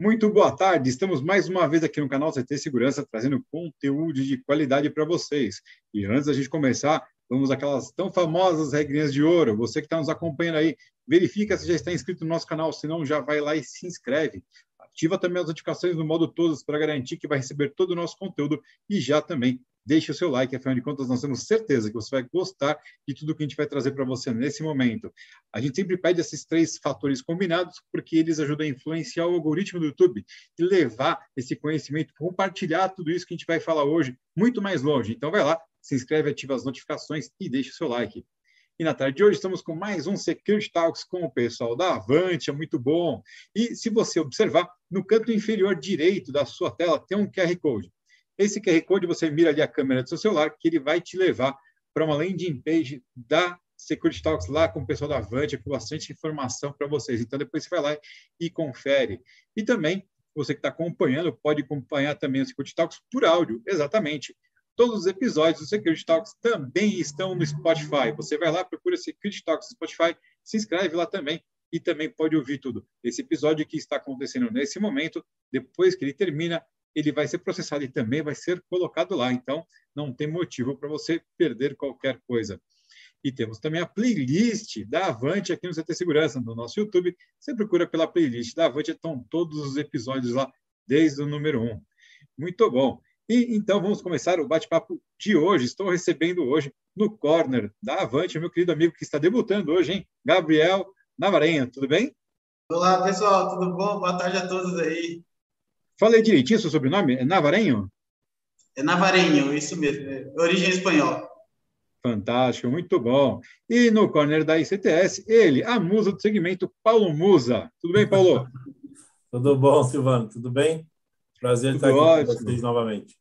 Muito boa tarde, estamos mais uma vez aqui no canal CT Segurança trazendo conteúdo de qualidade para vocês. E antes da gente começar, vamos aquelas tão famosas regrinhas de ouro. Você que está nos acompanhando aí, verifica se já está inscrito no nosso canal, se não, já vai lá e se inscreve. Ativa também as notificações no modo todos para garantir que vai receber todo o nosso conteúdo e já também deixe o seu like, afinal de contas, nós temos certeza que você vai gostar de tudo que a gente vai trazer para você nesse momento. A gente sempre pede esses três fatores combinados, porque eles ajudam a influenciar o algoritmo do YouTube e levar esse conhecimento, compartilhar tudo isso que a gente vai falar hoje muito mais longe. Então, vai lá, se inscreve, ativa as notificações e deixe o seu like. E na tarde de hoje estamos com mais um Security Talks com o pessoal da Avante, é muito bom. E se você observar, no canto inferior direito da sua tela tem um QR Code. Esse QR Code você mira ali a câmera do seu celular, que ele vai te levar para uma landing page da Security Talks lá com o pessoal da Avante, com bastante informação para vocês. Então, depois você vai lá e confere. E também, você que está acompanhando, pode acompanhar também o Security Talks por áudio, exatamente. Todos os episódios do Security Talks também estão no Spotify. Você vai lá, procura Security Talks no Spotify, se inscreve lá também e também pode ouvir tudo. Esse episódio que está acontecendo nesse momento, depois que ele termina, ele vai ser processado e também vai ser colocado lá. Então, não tem motivo para você perder qualquer coisa. E temos também a playlist da Avante aqui no CT Segurança, no nosso YouTube. Você procura pela playlist da Avante, estão todos os episódios lá, desde o número 1. Muito bom. E então vamos começar o bate-papo de hoje. Estou recebendo hoje no corner da Avante, meu querido amigo que está debutando hoje, hein? Gabriel Navarenha. Tudo bem? Olá, pessoal, tudo bom? Boa tarde a todos aí. Falei direitinho seu sobrenome? É Navarenho? É Navarenho, isso mesmo. É origem espanhola. Fantástico, muito bom. E no corner da ICTS, ele, a musa do segmento, Paulo Musa. Tudo bem, Paulo? Tudo bom, Silvano? Tudo bem? Prazer Tudo estar aqui ótimo. com vocês novamente.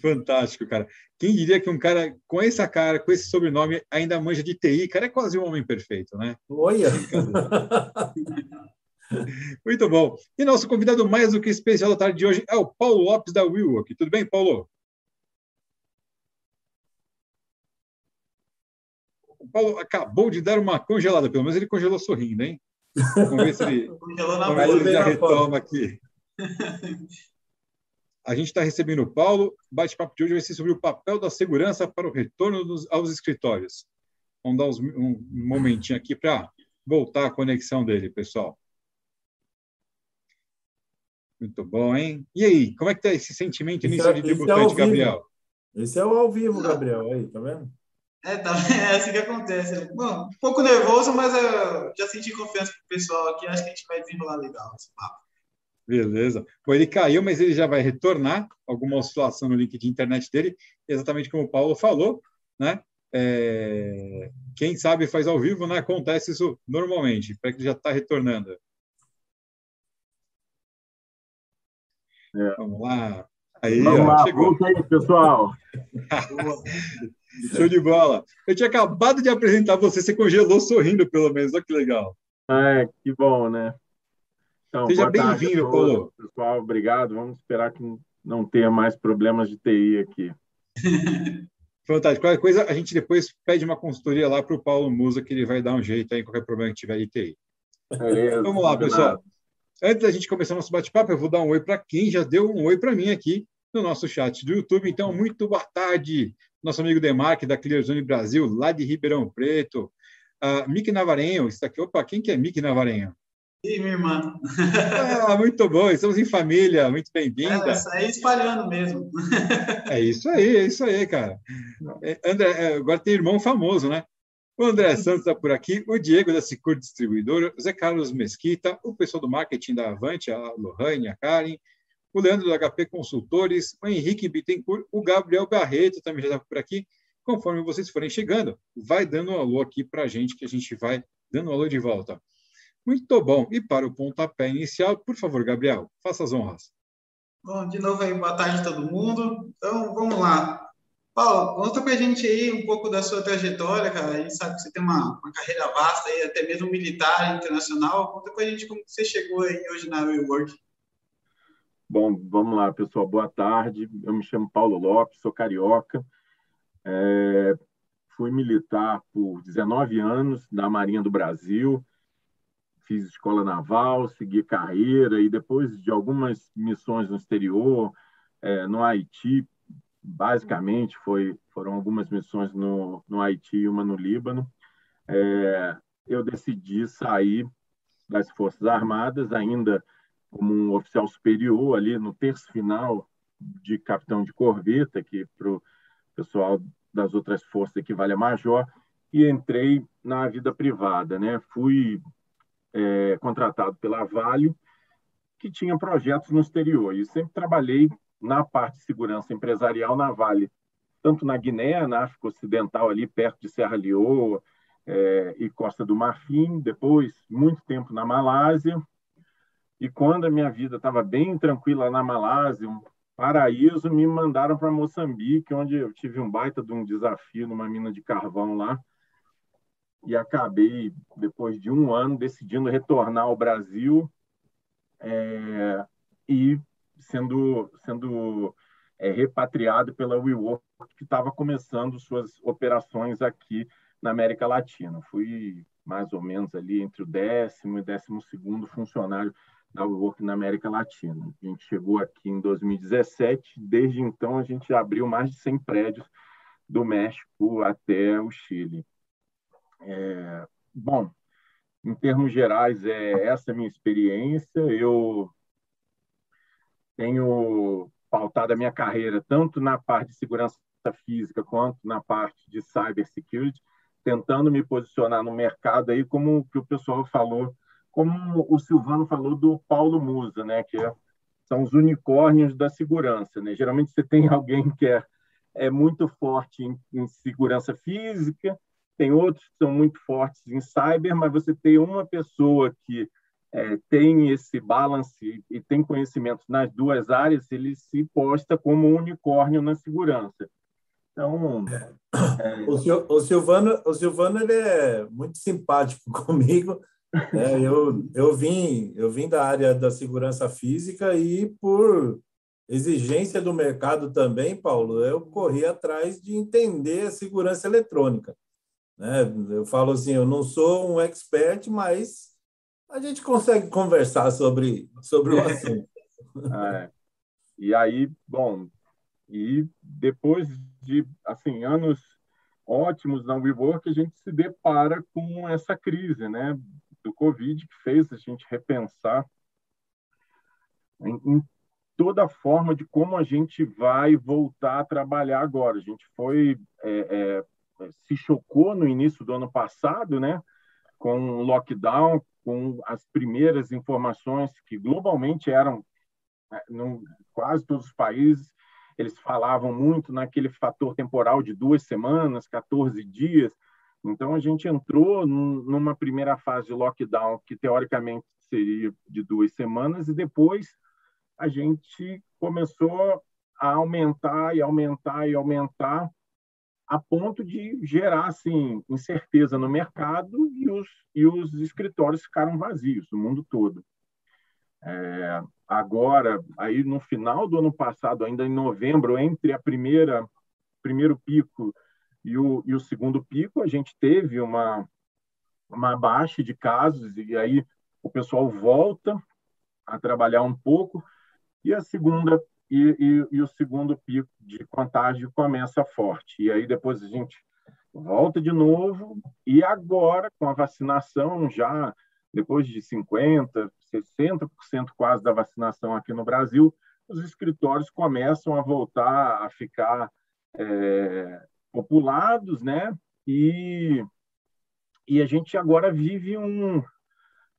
Fantástico, cara. Quem diria que um cara com essa cara, com esse sobrenome, ainda manja de TI? Cara, é quase um homem perfeito, né? Olha! Muito bom. E nosso convidado mais do que especial da tarde de hoje é o Paulo Lopes da Willwork. Tudo bem, Paulo? O Paulo acabou de dar uma congelada, pelo menos ele congelou sorrindo, hein? Vamos ver se ele, Vamos ver se ele já retoma aqui. A gente está recebendo o Paulo. O bate-papo de hoje vai ser sobre o papel da segurança para o retorno dos, aos escritórios. Vamos dar uns, um momentinho aqui para voltar a conexão dele, pessoal. Muito bom, hein? E aí, como é que tá esse sentimento início é, de é debutante, é Gabriel? Esse é o ao vivo, Gabriel, aí, tá vendo? É, tá, é assim que acontece. Bom, um pouco nervoso, mas eu já senti confiança pro pessoal aqui, acho que a gente vai desenrolar legal esse papo. Beleza. Bom, ele caiu, mas ele já vai retornar alguma oscilação no link de internet dele, exatamente como o Paulo falou, né? É... Quem sabe faz ao vivo, né? Acontece isso normalmente, para que ele já está retornando. É. Vamos lá. Aí, Vamos ó, lá, chegou. aí, pessoal. Show de bola. Eu tinha acabado de apresentar você, você congelou sorrindo, pelo menos. Olha que legal. É, que bom, né? Então, Seja bem-vindo, Paulo. Pessoal, obrigado. Vamos esperar que não tenha mais problemas de TI aqui. Fantástico. Qualquer coisa, a gente depois pede uma consultoria lá para o Paulo Musa, que ele vai dar um jeito aí em qualquer problema que tiver de TI. Beleza, Vamos lá, pessoal. Antes da gente começar nosso bate-papo, eu vou dar um oi para quem já deu um oi para mim aqui no nosso chat do YouTube. Então, muito boa tarde, nosso amigo Demarque, da ClearZone Brasil, lá de Ribeirão Preto. Uh, Mick Navarenho, está aqui. Opa, quem que é Mick Navarenho? E minha irmã. Ah, muito bom, estamos em família, muito bem-vinda. É, sair espalhando mesmo. É isso aí, é isso aí, cara. É, André, é, agora tem irmão famoso, né? O André Santos está por aqui, o Diego da Secur Distribuidora, o Zé Carlos Mesquita, o pessoal do marketing da Avante, a Lohane, a Karen, o Leandro do HP Consultores, o Henrique Bittencourt, o Gabriel Barreto também já está por aqui. Conforme vocês forem chegando, vai dando um alô aqui para a gente, que a gente vai dando um alô de volta. Muito bom. E para o pontapé inicial, por favor, Gabriel, faça as honras. Bom, de novo aí, boa tarde a todo mundo. Então, vamos lá. Paulo, conta pra gente aí um pouco da sua trajetória, cara. A gente sabe que você tem uma, uma carreira vasta aí, até mesmo militar, internacional. Conta pra gente como você chegou aí hoje na WeWork. Bom, vamos lá, pessoal. Boa tarde. Eu me chamo Paulo Lopes, sou carioca. É, fui militar por 19 anos na Marinha do Brasil, fiz escola naval, segui carreira e depois de algumas missões no exterior, é, no Haiti, basicamente foi, foram algumas missões no, no Haiti e uma no Líbano, é, eu decidi sair das Forças Armadas, ainda como um oficial superior ali no terço final de capitão de corveta, que para o pessoal das outras forças equivale a major, e entrei na vida privada, né? Fui é, contratado pela Vale, que tinha projetos no exterior. E sempre trabalhei na parte de segurança empresarial na Vale, tanto na Guiné, na África Ocidental, ali perto de Serra Leoa é, e Costa do Marfim, depois muito tempo na Malásia. E quando a minha vida estava bem tranquila na Malásia, um paraíso, me mandaram para Moçambique, onde eu tive um baita de um desafio numa mina de carvão lá e acabei, depois de um ano, decidindo retornar ao Brasil é, e sendo, sendo é, repatriado pela WeWork, que estava começando suas operações aqui na América Latina. Fui mais ou menos ali entre o décimo e décimo segundo funcionário da WeWork na América Latina. A gente chegou aqui em 2017, desde então a gente abriu mais de 100 prédios do México até o Chile. É, bom, em termos gerais, é essa a minha experiência. Eu tenho pautado a minha carreira tanto na parte de segurança física quanto na parte de cybersecurity, tentando me posicionar no mercado aí como que o pessoal falou, como o Silvano falou do Paulo Musa, né, que é, são os unicórnios da segurança, né? Geralmente você tem alguém que é, é muito forte em, em segurança física, tem outros que são muito fortes em cyber, mas você tem uma pessoa que é, tem esse balance e tem conhecimento nas duas áreas, ele se posta como um unicórnio na segurança. Então, é. É... O, o, Silvano, o Silvano ele é muito simpático comigo. Né? eu, eu vim eu vim da área da segurança física e por exigência do mercado também, Paulo, eu corri atrás de entender a segurança eletrônica. Né? Eu falo assim, eu não sou um expert, mas a gente consegue conversar sobre, sobre o assunto. É. E aí, bom, e depois de assim anos ótimos na WeWork, a gente se depara com essa crise, né, do Covid que fez a gente repensar em, em toda a forma de como a gente vai voltar a trabalhar agora. A gente foi é, é, se chocou no início do ano passado, né, com o lockdown, com as primeiras informações que globalmente eram, né, quase todos os países, eles falavam muito naquele fator temporal de duas semanas, 14 dias. Então, a gente entrou numa primeira fase de lockdown, que teoricamente seria de duas semanas, e depois a gente começou a aumentar e aumentar e aumentar a ponto de gerar assim incerteza no mercado e os, e os escritórios ficaram vazios no mundo todo. É, agora, aí no final do ano passado, ainda em novembro, entre a primeira primeiro pico e o, e o segundo pico, a gente teve uma uma baixa de casos e aí o pessoal volta a trabalhar um pouco e a segunda e, e, e o segundo pico de contágio começa forte. E aí depois a gente volta de novo, e agora, com a vacinação já, depois de 50%, 60% quase da vacinação aqui no Brasil, os escritórios começam a voltar a ficar é, populados, né? E, e a gente agora vive um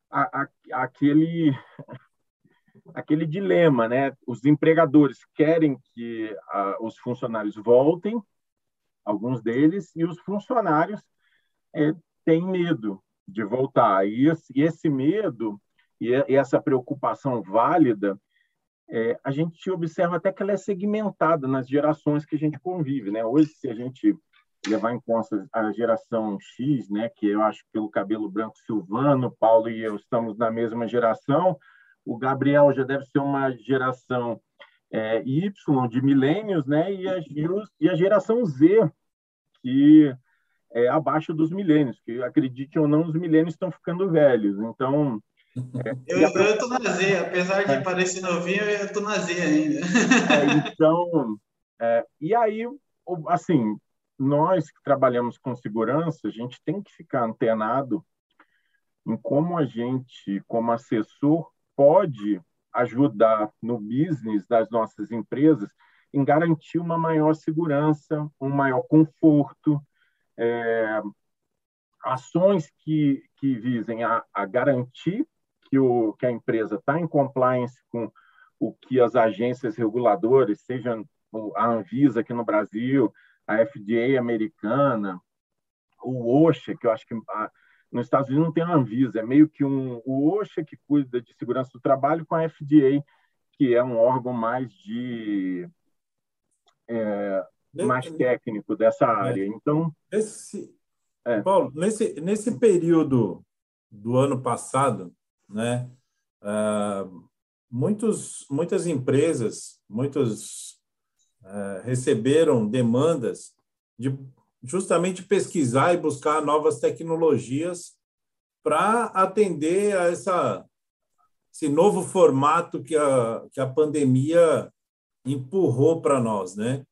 a, a, aquele aquele dilema, né? Os empregadores querem que uh, os funcionários voltem, alguns deles, e os funcionários é, têm medo de voltar. E esse, e esse medo e, essa preocupação válida, é, a gente observa até que ela é segmentada nas gerações que a gente convive, né? Hoje, se a gente levar em conta a geração X, né, que eu acho que pelo cabelo branco Silvano, Paulo e eu estamos na mesma geração, o Gabriel já deve ser uma geração é, Y, de milênios, né? E a, e a geração Z, que é abaixo dos milênios, que acredite ou não, os milênios estão ficando velhos. Então, é, eu, estou na Z, apesar de é. parecer novinho, eu estou na Z ainda. É, então, é, e aí, assim, nós que trabalhamos com segurança, a gente tem que ficar antenado em como a gente, como assessor, pode ajudar no business das nossas empresas em garantir uma maior segurança, um maior conforto, é, ações que, que visem a, a garantir que, o, que a empresa está em compliance com o que as agências reguladoras, seja a Anvisa aqui no Brasil, a FDA americana, o OSHA, que eu acho que nos Estados Unidos não tem a Anvisa, é meio que um, o OSHA que cuida de segurança do trabalho com a FDA, que é um órgão mais de é, mais técnico dessa é. área. Então, esse, é. Paulo, nesse nesse período do ano passado, né? Uh, muitos, muitas empresas, muitos uh, receberam demandas de justamente pesquisar e buscar novas tecnologias para atender a essa, esse novo formato que a, que a pandemia empurrou para nós, né?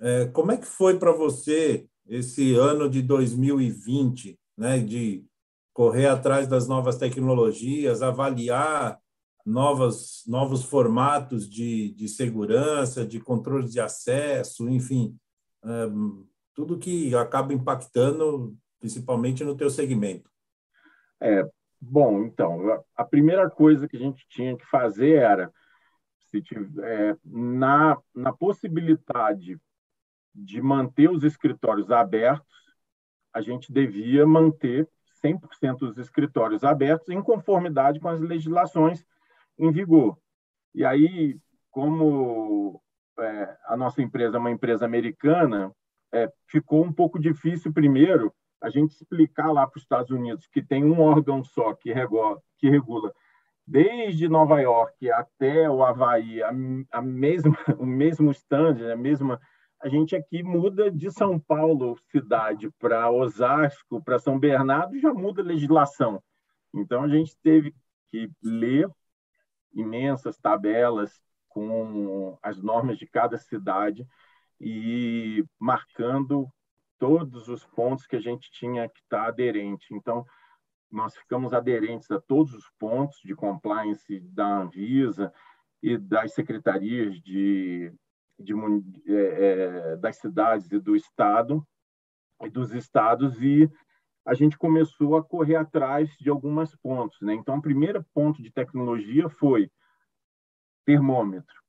É, como é que foi para você esse ano de 2020, né? De correr atrás das novas tecnologias, avaliar novas, novos formatos de, de segurança, de controle de acesso, enfim, um, tudo que acaba impactando, principalmente no teu segmento. É, bom, então, a primeira coisa que a gente tinha que fazer era, se tiver, é, na, na possibilidade de manter os escritórios abertos, a gente devia manter 100% dos escritórios abertos em conformidade com as legislações em vigor. E aí, como é, a nossa empresa é uma empresa americana, é, ficou um pouco difícil, primeiro, a gente explicar lá para os Estados Unidos que tem um órgão só que regula, que regula desde Nova York até o Havaí, a, a mesma, o mesmo standard, a mesma a gente aqui muda de São Paulo, cidade, para Osasco, para São Bernardo, já muda a legislação. Então, a gente teve que ler imensas tabelas com as normas de cada cidade e marcando todos os pontos que a gente tinha que estar aderente. Então, nós ficamos aderentes a todos os pontos de compliance da Anvisa e das secretarias de de, é, é, das cidades e do estado e dos estados e a gente começou a correr atrás de algumas pontos, né? Então, o primeiro ponto de tecnologia foi termômetro.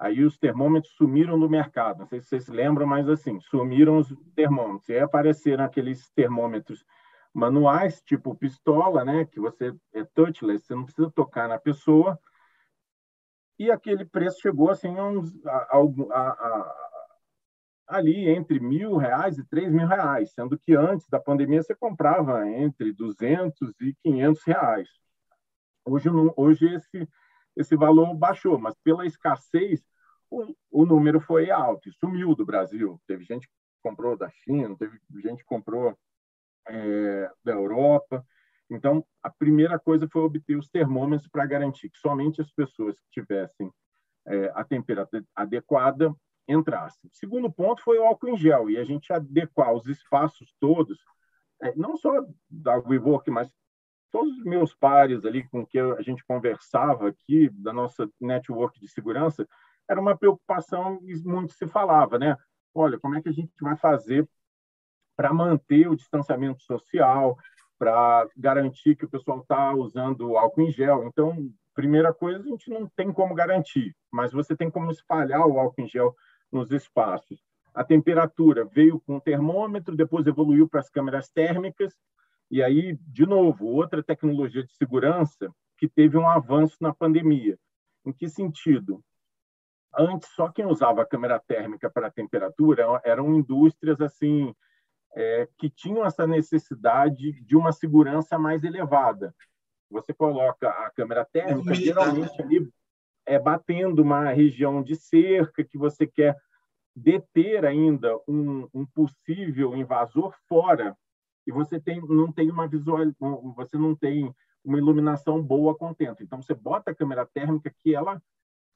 Aí os termômetros sumiram do mercado. Não sei se vocês lembram, mas assim, sumiram os termômetros. E aí apareceram aqueles termômetros manuais, tipo pistola, né? Que você é touchless, você não precisa tocar na pessoa e aquele preço chegou assim a uns, a, a, a, ali entre mil reais e três mil reais, sendo que antes da pandemia você comprava entre 200 e 500 reais. Hoje, hoje esse, esse valor baixou, mas pela escassez o, o número foi alto sumiu do Brasil. Teve gente que comprou da China, teve gente que comprou é, da Europa. Então, a primeira coisa foi obter os termômetros para garantir que somente as pessoas que tivessem é, a temperatura adequada entrassem. Segundo ponto foi o álcool em gel, e a gente adequar os espaços todos, é, não só da WeWork, mas todos os meus pares ali com que a gente conversava aqui, da nossa network de segurança, era uma preocupação e muito se falava, né? Olha, como é que a gente vai fazer para manter o distanciamento social, para garantir que o pessoal está usando álcool em gel. Então, primeira coisa, a gente não tem como garantir, mas você tem como espalhar o álcool em gel nos espaços. A temperatura veio com termômetro, depois evoluiu para as câmeras térmicas, e aí, de novo, outra tecnologia de segurança que teve um avanço na pandemia. Em que sentido? Antes, só quem usava a câmera térmica para a temperatura eram indústrias assim é, que tinham essa necessidade de uma segurança mais elevada. Você coloca a câmera térmica, geralmente ali é batendo uma região de cerca que você quer deter ainda um, um possível invasor fora e você tem, não tem uma visual, você não tem uma iluminação boa contento. Então você bota a câmera térmica que ela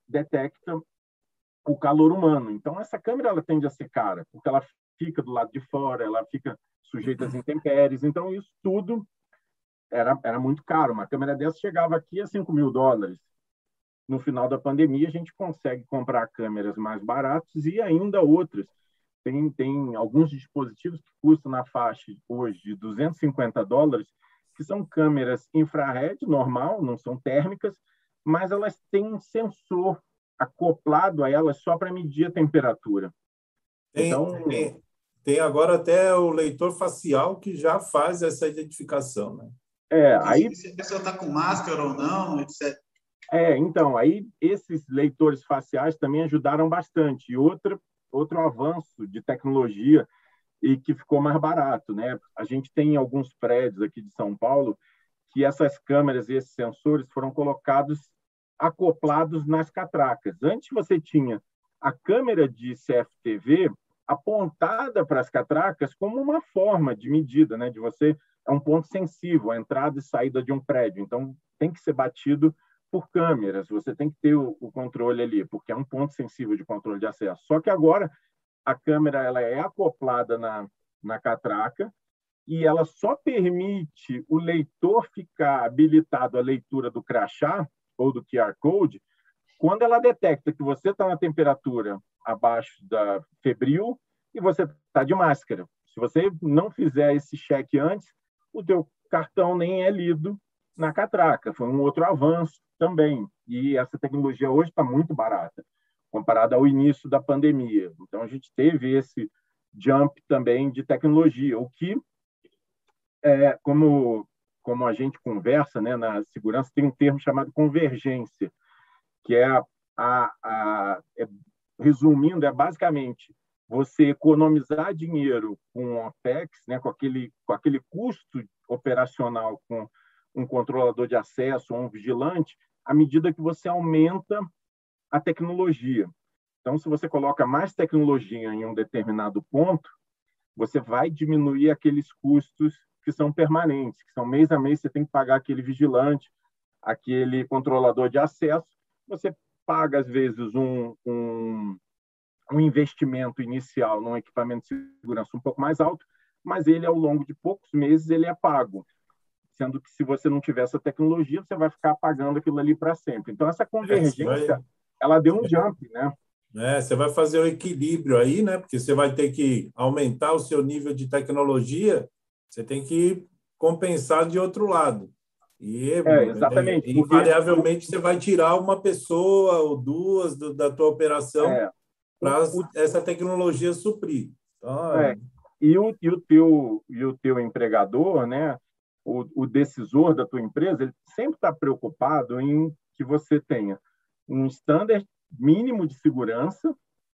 detecta o calor humano. Então essa câmera ela tende a ser cara, porque ela fica do lado de fora, ela fica sujeita às intempéries. Então isso tudo era, era muito caro. Uma câmera dessa chegava aqui a 5 mil dólares. No final da pandemia, a gente consegue comprar câmeras mais baratas e ainda outras. Tem, tem alguns dispositivos que custam na faixa hoje de 250 dólares, que são câmeras infrared normal, não são térmicas, mas elas têm um sensor acoplado a elas só para medir a temperatura. Tem, então, tem, tem, agora até o leitor facial que já faz essa identificação, né? É, aí se a pessoa está com máscara ou não, etc. É, então, aí esses leitores faciais também ajudaram bastante. E outra, outro avanço de tecnologia e que ficou mais barato, né? A gente tem alguns prédios aqui de São Paulo que essas câmeras e esses sensores foram colocados acoplados nas catracas. Antes você tinha a câmera de CFTV apontada para as catracas como uma forma de medida, né? De você é um ponto sensível, a entrada e saída de um prédio. Então tem que ser batido por câmeras. Você tem que ter o, o controle ali, porque é um ponto sensível de controle de acesso. Só que agora a câmera ela é acoplada na, na catraca e ela só permite o leitor ficar habilitado à leitura do crachá ou do QR Code quando ela detecta que você está na temperatura abaixo da febril e você está de máscara. Se você não fizer esse cheque antes, o teu cartão nem é lido na catraca. Foi um outro avanço também. E essa tecnologia hoje está muito barata comparado ao início da pandemia. Então, a gente teve esse jump também de tecnologia, o que, é, como, como a gente conversa né, na segurança, tem um termo chamado convergência, que é, a, a, é resumindo, é basicamente você economizar dinheiro com o OPEX, né, com, aquele, com aquele custo operacional com um controlador de acesso ou um vigilante, à medida que você aumenta a tecnologia. Então, se você coloca mais tecnologia em um determinado ponto, você vai diminuir aqueles custos que são permanentes, que são mês a mês você tem que pagar aquele vigilante, aquele controlador de acesso. Você paga, às vezes, um, um, um investimento inicial num equipamento de segurança um pouco mais alto, mas ele, ao longo de poucos meses, ele é pago sendo que se você não tiver essa tecnologia, você vai ficar pagando aquilo ali para sempre. Então, essa convergência ela deu um jump, né? É, você vai fazer o equilíbrio aí, né? Porque você vai ter que aumentar o seu nível de tecnologia, você tem que compensar de outro lado. E, é, exatamente. invariavelmente você vai tirar uma pessoa ou duas do, da tua operação é, para essa tecnologia suprir. Então, é. E, o, e, o teu, e o teu empregador, né? O, o decisor da tua empresa, ele sempre está preocupado em que você tenha um standard mínimo de segurança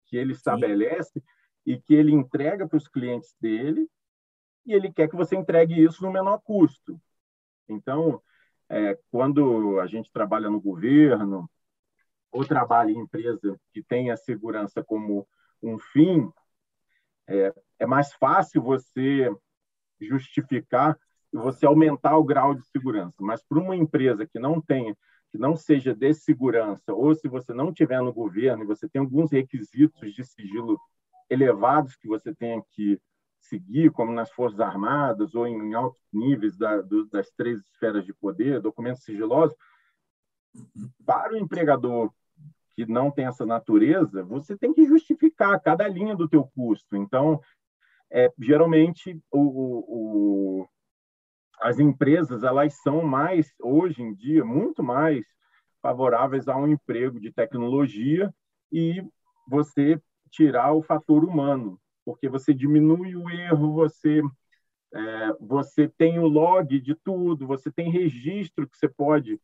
que ele estabelece Sim. e que ele entrega para os clientes dele e ele quer que você entregue isso no menor custo. Então, é, quando a gente trabalha no governo ou trabalha em empresa que tem a segurança como um fim, é, é mais fácil você justificar e você aumentar o grau de segurança. Mas para uma empresa que não tenha que não seja de segurança, ou se você não tiver no governo e você tem alguns requisitos de sigilo elevados que você tenha que seguir, como nas Forças Armadas ou em altos níveis da, do, das três esferas de poder, documentos sigilosos, para o empregador que não tem essa natureza, você tem que justificar cada linha do teu custo. Então, é, geralmente, o, o, as empresas elas são mais hoje em dia muito mais favoráveis a um emprego de tecnologia e você tirar o fator humano, porque você diminui o erro, você é, você tem o log de tudo, você tem registro que você pode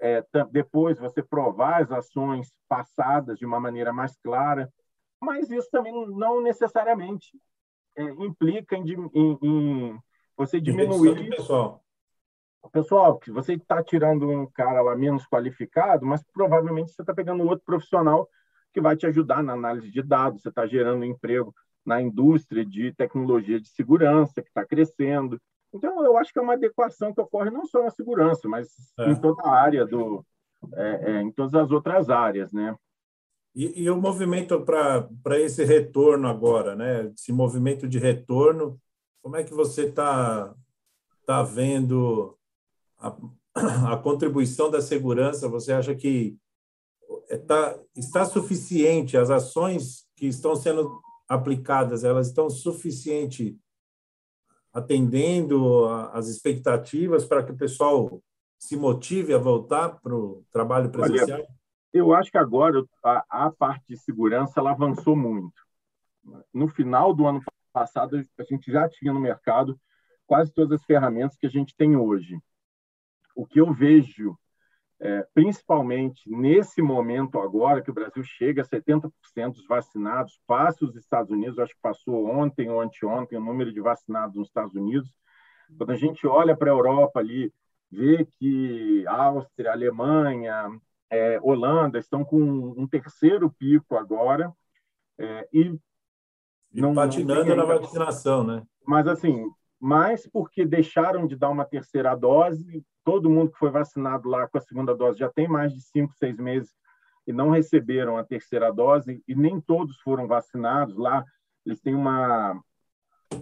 é, depois você provar as ações passadas de uma maneira mais clara, mas isso também não necessariamente é, implica em, em, em você diminuir. Pessoal. Pessoal, você está tirando um cara lá menos qualificado, mas provavelmente você está pegando outro profissional que vai te ajudar na análise de dados, você está gerando emprego na indústria de tecnologia de segurança, que está crescendo. Então, eu acho que é uma adequação que ocorre não só na segurança, mas é. em toda a área do, é, é, em todas as outras áreas, né? E, e o movimento para esse retorno agora, né? Esse movimento de retorno, como é que você está tá vendo a, a contribuição da segurança? Você acha que tá, está suficiente as ações que estão sendo aplicadas, elas estão suficiente atendendo as expectativas para que o pessoal se motive a voltar para o trabalho presencial? Olha, eu acho que agora a, a, parte de segurança ela avançou muito. No final do ano passado, a gente já tinha no mercado quase todas as ferramentas que a gente tem hoje. O que eu vejo é, principalmente nesse momento agora, que o Brasil chega a 70% dos vacinados, passa os Estados Unidos, acho que passou ontem ou anteontem o número de vacinados nos Estados Unidos. Quando a gente olha para a Europa ali, vê que Áustria, Alemanha, é, Holanda estão com um terceiro pico agora, é, e, e não, patinando não na vacinação, né? Mas assim, mais porque deixaram de dar uma terceira dose, todo mundo que foi vacinado lá com a segunda dose já tem mais de cinco, seis meses e não receberam a terceira dose, e nem todos foram vacinados lá. Eles têm uma,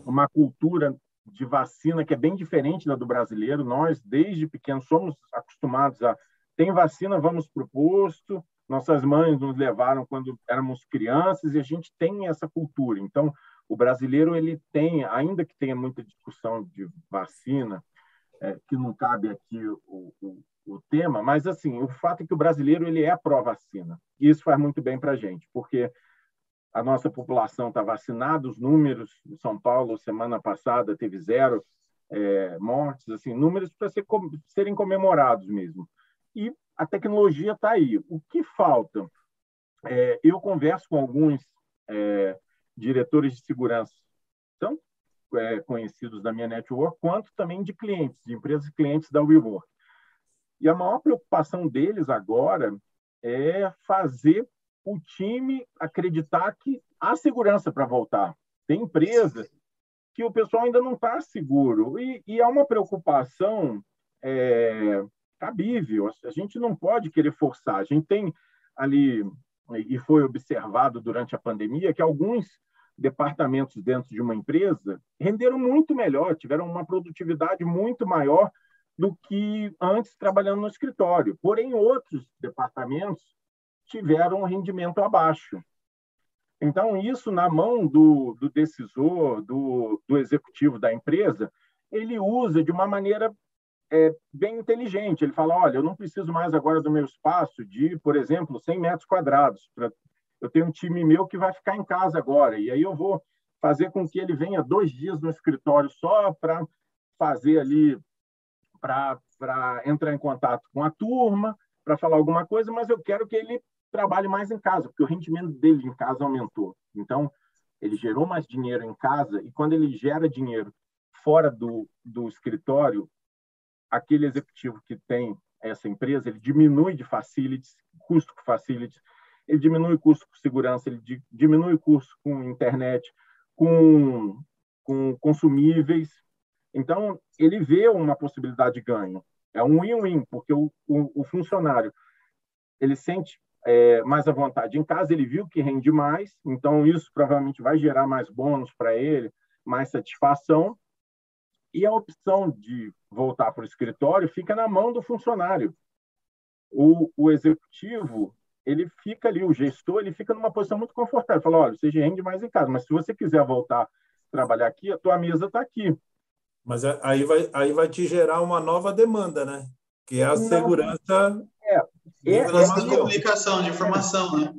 uma cultura de vacina que é bem diferente da do brasileiro. Nós, desde pequenos, somos acostumados a. Tem vacina, vamos para o posto. Nossas mães nos levaram quando éramos crianças e a gente tem essa cultura. Então, o brasileiro ele tem, ainda que tenha muita discussão de vacina, é, que não cabe aqui o, o, o, tema, mas assim, o fato é que o brasileiro ele é pró-vacina. E isso faz muito bem para a gente, porque a nossa população está vacinada, os números em São Paulo, semana passada, teve zero é, mortes, assim, números para ser, serem comemorados mesmo. E a tecnologia está aí. O que falta? É, eu converso com alguns é, diretores de segurança, tanto é, conhecidos da minha network, quanto também de clientes, de empresas clientes da WeWork. E a maior preocupação deles agora é fazer o time acreditar que há segurança para voltar. Tem empresa que o pessoal ainda não está seguro. E, e há uma preocupação é, cabível. A gente não pode querer forçar. A gente tem ali, e foi observado durante a pandemia, que alguns departamentos dentro de uma empresa renderam muito melhor, tiveram uma produtividade muito maior do que antes trabalhando no escritório. Porém, outros departamentos tiveram um rendimento abaixo. Então, isso na mão do, do decisor, do, do executivo da empresa, ele usa de uma maneira é, bem inteligente. Ele fala: olha, eu não preciso mais agora do meu espaço de, por exemplo, 100 metros quadrados para eu tenho um time meu que vai ficar em casa agora, e aí eu vou fazer com que ele venha dois dias no escritório só para fazer ali, para entrar em contato com a turma, para falar alguma coisa, mas eu quero que ele trabalhe mais em casa, porque o rendimento dele em casa aumentou. Então, ele gerou mais dinheiro em casa, e quando ele gera dinheiro fora do, do escritório, aquele executivo que tem essa empresa, ele diminui de facilities, custo com facilities, ele diminui o custo com segurança, ele diminui o custo com internet, com, com consumíveis. Então, ele vê uma possibilidade de ganho. É um win-win, porque o, o, o, funcionário ele sente é, mais à vontade em casa, ele viu que rende mais, então isso provavelmente vai gerar mais bônus para ele, mais satisfação. E a opção de voltar para o escritório fica na mão do funcionário. O, o executivo ele fica ali, o gestor, ele fica numa posição muito confortável. Fala, olha, você rende mais em casa, mas se você quiser voltar a trabalhar aqui, a tua mesa está aqui. Mas aí vai, aí vai te gerar uma nova demanda, né? Que é a Não, segurança. É, é, é a comunicação, de informação, né?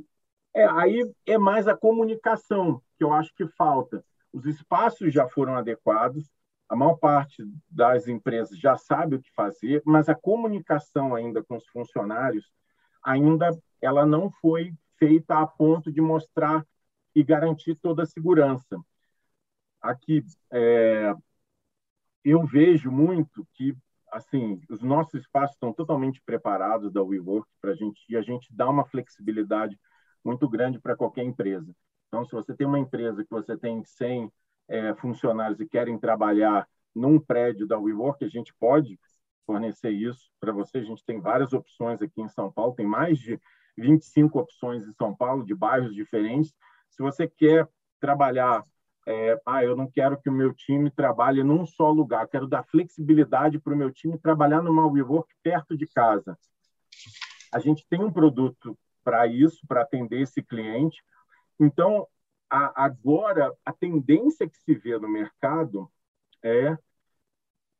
É, aí é mais a comunicação que eu acho que falta. Os espaços já foram adequados, a maior parte das empresas já sabe o que fazer, mas a comunicação ainda com os funcionários ainda ela não foi feita a ponto de mostrar e garantir toda a segurança. Aqui, é, eu vejo muito que assim os nossos espaços estão totalmente preparados da WeWork para a gente e a gente dá uma flexibilidade muito grande para qualquer empresa. Então, se você tem uma empresa que você tem 100 é, funcionários e querem trabalhar num prédio da WeWork, a gente pode fornecer isso para você. A gente tem várias opções aqui em São Paulo, tem mais de 25 opções em São Paulo, de bairros diferentes. Se você quer trabalhar, é, ah, eu não quero que o meu time trabalhe num só lugar, quero dar flexibilidade para o meu time trabalhar numa WeWork perto de casa. A gente tem um produto para isso, para atender esse cliente. Então, a, agora, a tendência que se vê no mercado é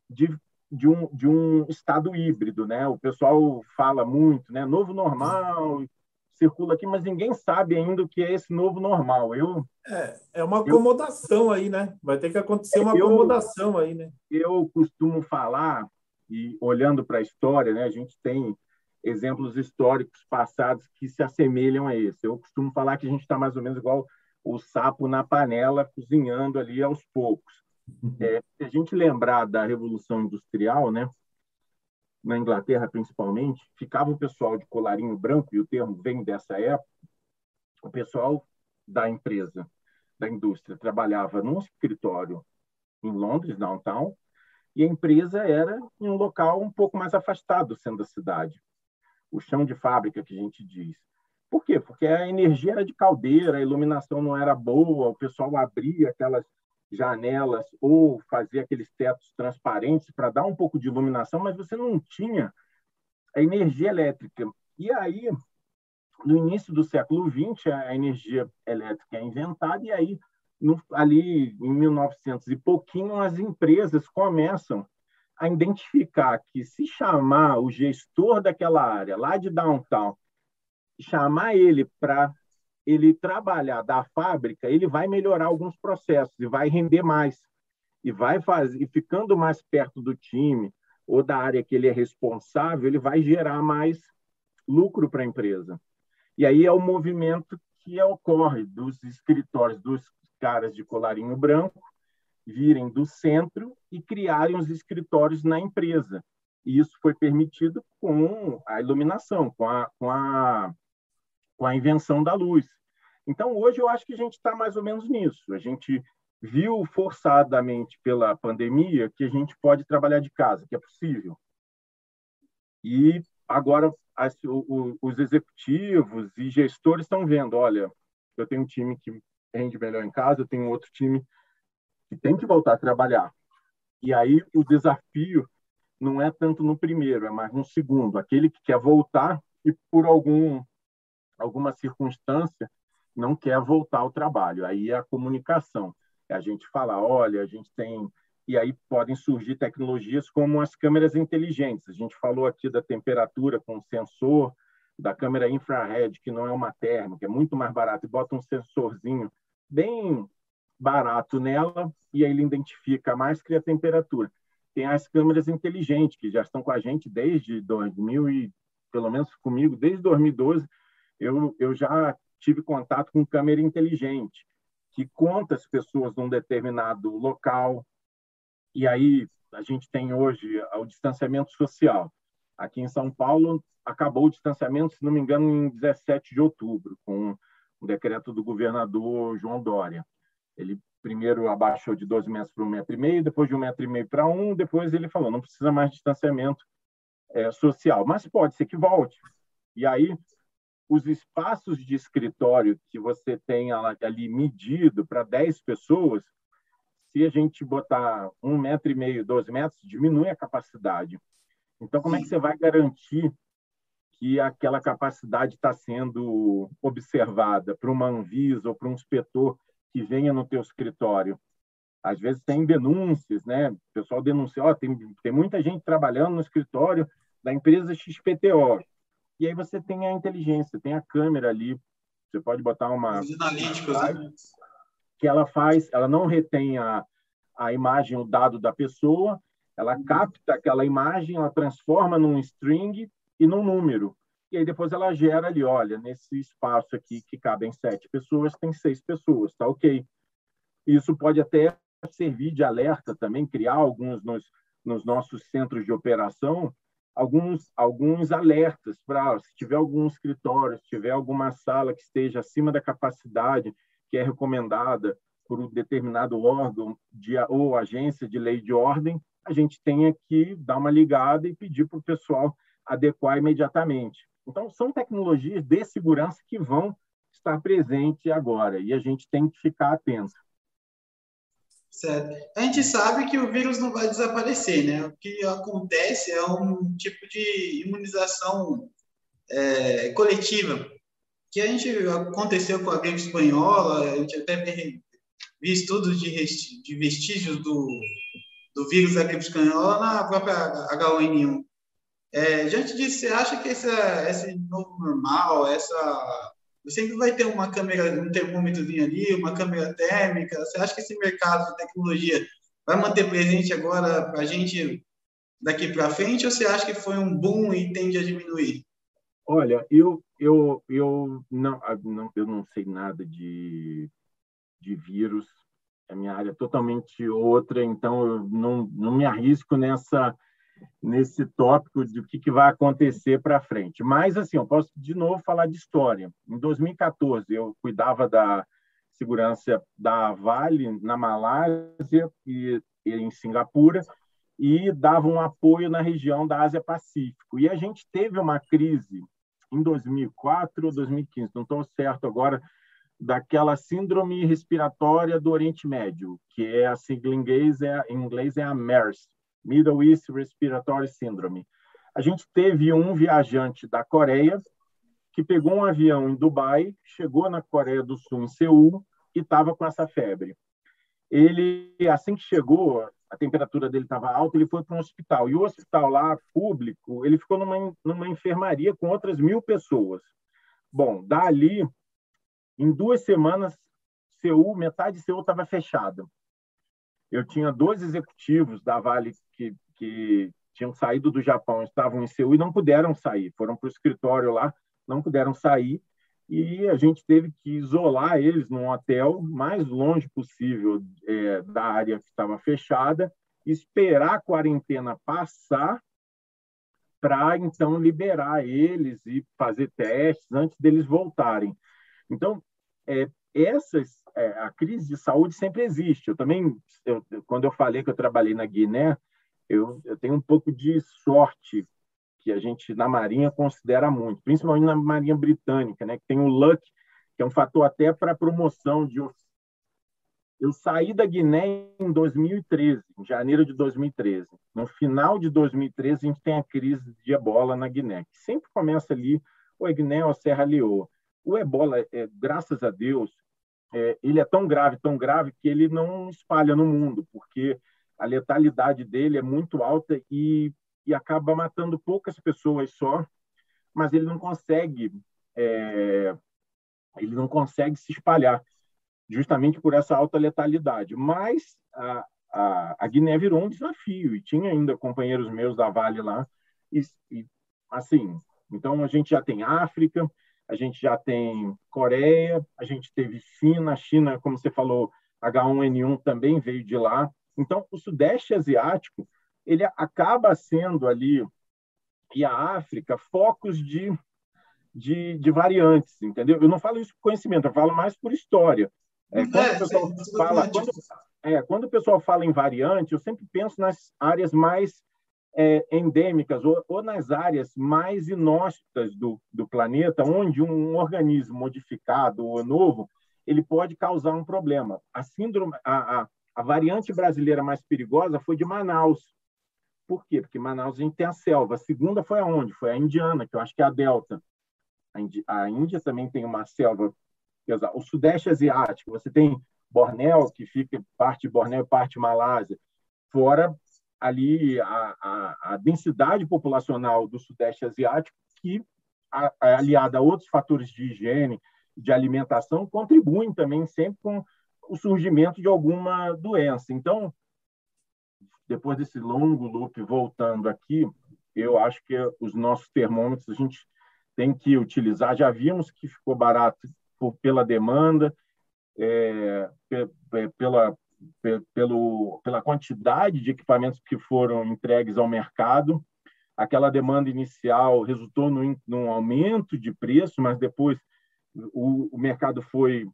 de de um, de um estado híbrido, né? O pessoal fala muito, né? Novo normal, circula aqui, mas ninguém sabe ainda o que é esse novo normal. Eu é, é uma acomodação eu, aí, né? Vai ter que acontecer uma eu, acomodação aí, né? Eu costumo falar e olhando para a história, né? A gente tem exemplos históricos passados que se assemelham a esse. Eu costumo falar que a gente está mais ou menos igual o sapo na panela, cozinhando ali aos poucos. É, se a gente lembrar da Revolução Industrial, né, na Inglaterra principalmente, ficava o pessoal de colarinho branco, e o termo vem dessa época, o pessoal da empresa, da indústria, trabalhava num escritório em Londres, downtown, e a empresa era em um local um pouco mais afastado do centro da cidade. O chão de fábrica, que a gente diz. Por quê? Porque a energia era de caldeira, a iluminação não era boa, o pessoal abria aquelas janelas ou fazer aqueles tetos transparentes para dar um pouco de iluminação, mas você não tinha a energia elétrica. E aí, no início do século XX, a energia elétrica é inventada e aí no, ali em 1900 e pouquinho as empresas começam a identificar que se chamar o gestor daquela área lá de downtown, chamar ele para ele trabalhar da fábrica, ele vai melhorar alguns processos e vai render mais e vai fazer, e ficando mais perto do time ou da área que ele é responsável, ele vai gerar mais lucro para a empresa. E aí é o movimento que ocorre dos escritórios dos caras de colarinho branco virem do centro e criarem os escritórios na empresa. E isso foi permitido com a iluminação, com a, com a com a invenção da luz. Então, hoje, eu acho que a gente está mais ou menos nisso. A gente viu forçadamente pela pandemia que a gente pode trabalhar de casa, que é possível. E agora as, o, os executivos e gestores estão vendo, olha, eu tenho um time que rende melhor em casa, eu tenho outro time que tem que voltar a trabalhar. E aí o desafio não é tanto no primeiro, é mais no segundo, aquele que quer voltar e por algum alguma circunstância, não quer voltar ao trabalho. Aí é a comunicação. É a gente falar, olha, a gente tem. E aí podem surgir tecnologias como as câmeras inteligentes. A gente falou aqui da temperatura com sensor, da câmera infrared, que não é uma térmica, é muito mais barato, e bota um sensorzinho bem barato nela, e aí ele identifica mais que a temperatura. Tem as câmeras inteligentes, que já estão com a gente desde 2000 e, pelo menos comigo, desde 2012, eu, eu já tive contato com câmera inteligente, que conta as pessoas num determinado local. E aí a gente tem hoje o distanciamento social. Aqui em São Paulo, acabou o distanciamento, se não me engano, em 17 de outubro, com o decreto do governador João Dória. Ele primeiro abaixou de 12 metros para um metro e meio, depois de um metro e meio para um, depois ele falou, não precisa mais de distanciamento é, social, mas pode ser que volte. E aí os espaços de escritório que você tem ali medido para 10 pessoas, se a gente botar um metro e meio, dois metros, diminui a capacidade. Então, como é que você vai garantir que aquela capacidade está sendo observada para uma Anvisa ou para um inspetor que venha no teu escritório? Às vezes tem denúncias, né? O pessoal denuncia, ó, tem, tem muita gente trabalhando no escritório da empresa XPTO. E aí você tem a inteligência, tem a câmera ali. Você pode botar uma. Os analíticos, né? Que ela faz, ela não retém a, a imagem, o dado da pessoa, ela uhum. capta aquela imagem, ela transforma num string e num número. E aí depois ela gera ali, olha, nesse espaço aqui que cabem sete pessoas, tem seis pessoas, tá ok. Isso pode até servir de alerta também, criar alguns nos, nos nossos centros de operação, alguns, alguns alertas para se tiver algum escritório, se tiver alguma sala que esteja acima da capacidade, que é recomendada por um determinado órgão de, ou agência de lei de ordem, a gente tenha que dar uma ligada e pedir para o pessoal adequar imediatamente. Então, são tecnologias de segurança que vão estar presentes agora e a gente tem que ficar atento. Certo. A gente sabe que o vírus não vai desaparecer, né? O que acontece é um tipo de imunização é, coletiva, que a gente aconteceu com a gripe espanhola, a gente até vi estudos de, de vestígios do, do vírus da gripe espanhola na própria H1N1. É, diante disso, você acha que essa, esse novo normal, essa sempre vai ter uma câmera, um termômetrozinho ali, uma câmera térmica. Você acha que esse mercado de tecnologia vai manter presente agora para a gente daqui para frente ou você acha que foi um boom e tende a diminuir? Olha, eu eu eu não, não eu não sei nada de de vírus. A minha área é totalmente outra, então eu não não me arrisco nessa nesse tópico de o que, que vai acontecer para frente. Mas, assim, eu posso de novo falar de história. Em 2014, eu cuidava da segurança da Vale na Malásia e, e em Singapura e dava um apoio na região da Ásia Pacífico. E a gente teve uma crise em 2004 ou 2015, não estou certo agora, daquela síndrome respiratória do Oriente Médio, que é a sigla em inglês é, em inglês é a MERS, Middle East Respiratory Syndrome. A gente teve um viajante da Coreia que pegou um avião em Dubai, chegou na Coreia do Sul, em Seul, e estava com essa febre. Ele, assim que chegou, a temperatura dele estava alta, ele foi para um hospital. E o hospital lá, público, ele ficou numa, numa enfermaria com outras mil pessoas. Bom, dali, em duas semanas, Seul, metade de Seul estava fechada. Eu tinha dois executivos da Vale que, que tinham saído do Japão, estavam em Seul e não puderam sair. Foram para o escritório lá, não puderam sair e a gente teve que isolar eles num hotel mais longe possível é, da área que estava fechada, esperar a quarentena passar para então liberar eles e fazer testes antes deles voltarem. Então, é, essas é, a crise de saúde sempre existe. Eu também, eu, quando eu falei que eu trabalhei na Guiné, eu, eu tenho um pouco de sorte que a gente na Marinha considera muito, principalmente na Marinha Britânica, né, que tem o luck, que é um fator até para promoção de eu saí da Guiné em 2013, em janeiro de 2013. No final de 2013, a gente tem a crise de ebola na Guiné, que sempre começa ali, ou Guiné ou Serra Leoa. O ebola, é, graças a Deus, é, ele é tão grave, tão grave, que ele não espalha no mundo, porque a letalidade dele é muito alta e, e acaba matando poucas pessoas só, mas ele não consegue é, ele não consegue se espalhar, justamente por essa alta letalidade. Mas a, a, a Guiné virou um desafio e tinha ainda companheiros meus da Vale lá e, e assim, então a gente já tem África, a gente já tem Coreia, a gente teve China, China, como você falou, H1N1 também veio de lá. Então, o Sudeste Asiático ele acaba sendo ali e a África focos de, de, de variantes, entendeu? Eu não falo isso por conhecimento, eu falo mais por história. É, quando, é, o pessoal fala, quando, é, quando o pessoal fala em variante, eu sempre penso nas áreas mais é, endêmicas ou, ou, nas áreas mais inóspitas do, do planeta, onde um organismo modificado ou novo ele pode causar um problema. A síndrome, a, a, a variante brasileira mais perigosa foi de Manaus. Por quê? Porque Manaus a gente tem a selva. A segunda foi aonde? Foi a Indiana, que eu acho que é a Delta. A Índia, a Índia também tem uma selva. O Sudeste Asiático, você tem Bornéu, que fica parte de Bornéu e parte de Malásia. Fora ali a, a, a densidade populacional do Sudeste Asiático, que, aliada a outros fatores de higiene, de alimentação, contribuem também sempre com o surgimento de alguma doença. Então, depois desse longo loop voltando aqui, eu acho que os nossos termômetros a gente tem que utilizar. Já vimos que ficou barato por, pela demanda, é, pela pelo, pela quantidade de equipamentos que foram entregues ao mercado. Aquela demanda inicial resultou num, num aumento de preço, mas depois o, o mercado foi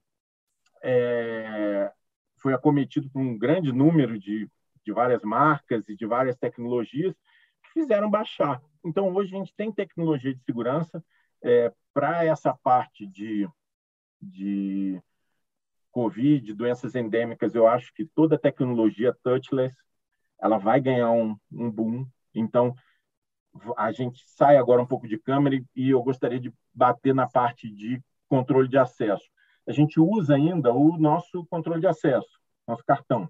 é, foi acometido por um grande número de, de várias marcas e de várias tecnologias que fizeram baixar. Então, hoje a gente tem tecnologia de segurança é, para essa parte de, de Covid, doenças endêmicas. Eu acho que toda tecnologia touchless ela vai ganhar um, um boom. Então, a gente sai agora um pouco de câmera e eu gostaria de bater na parte de controle de acesso. A gente usa ainda o nosso controle de acesso, nosso cartão.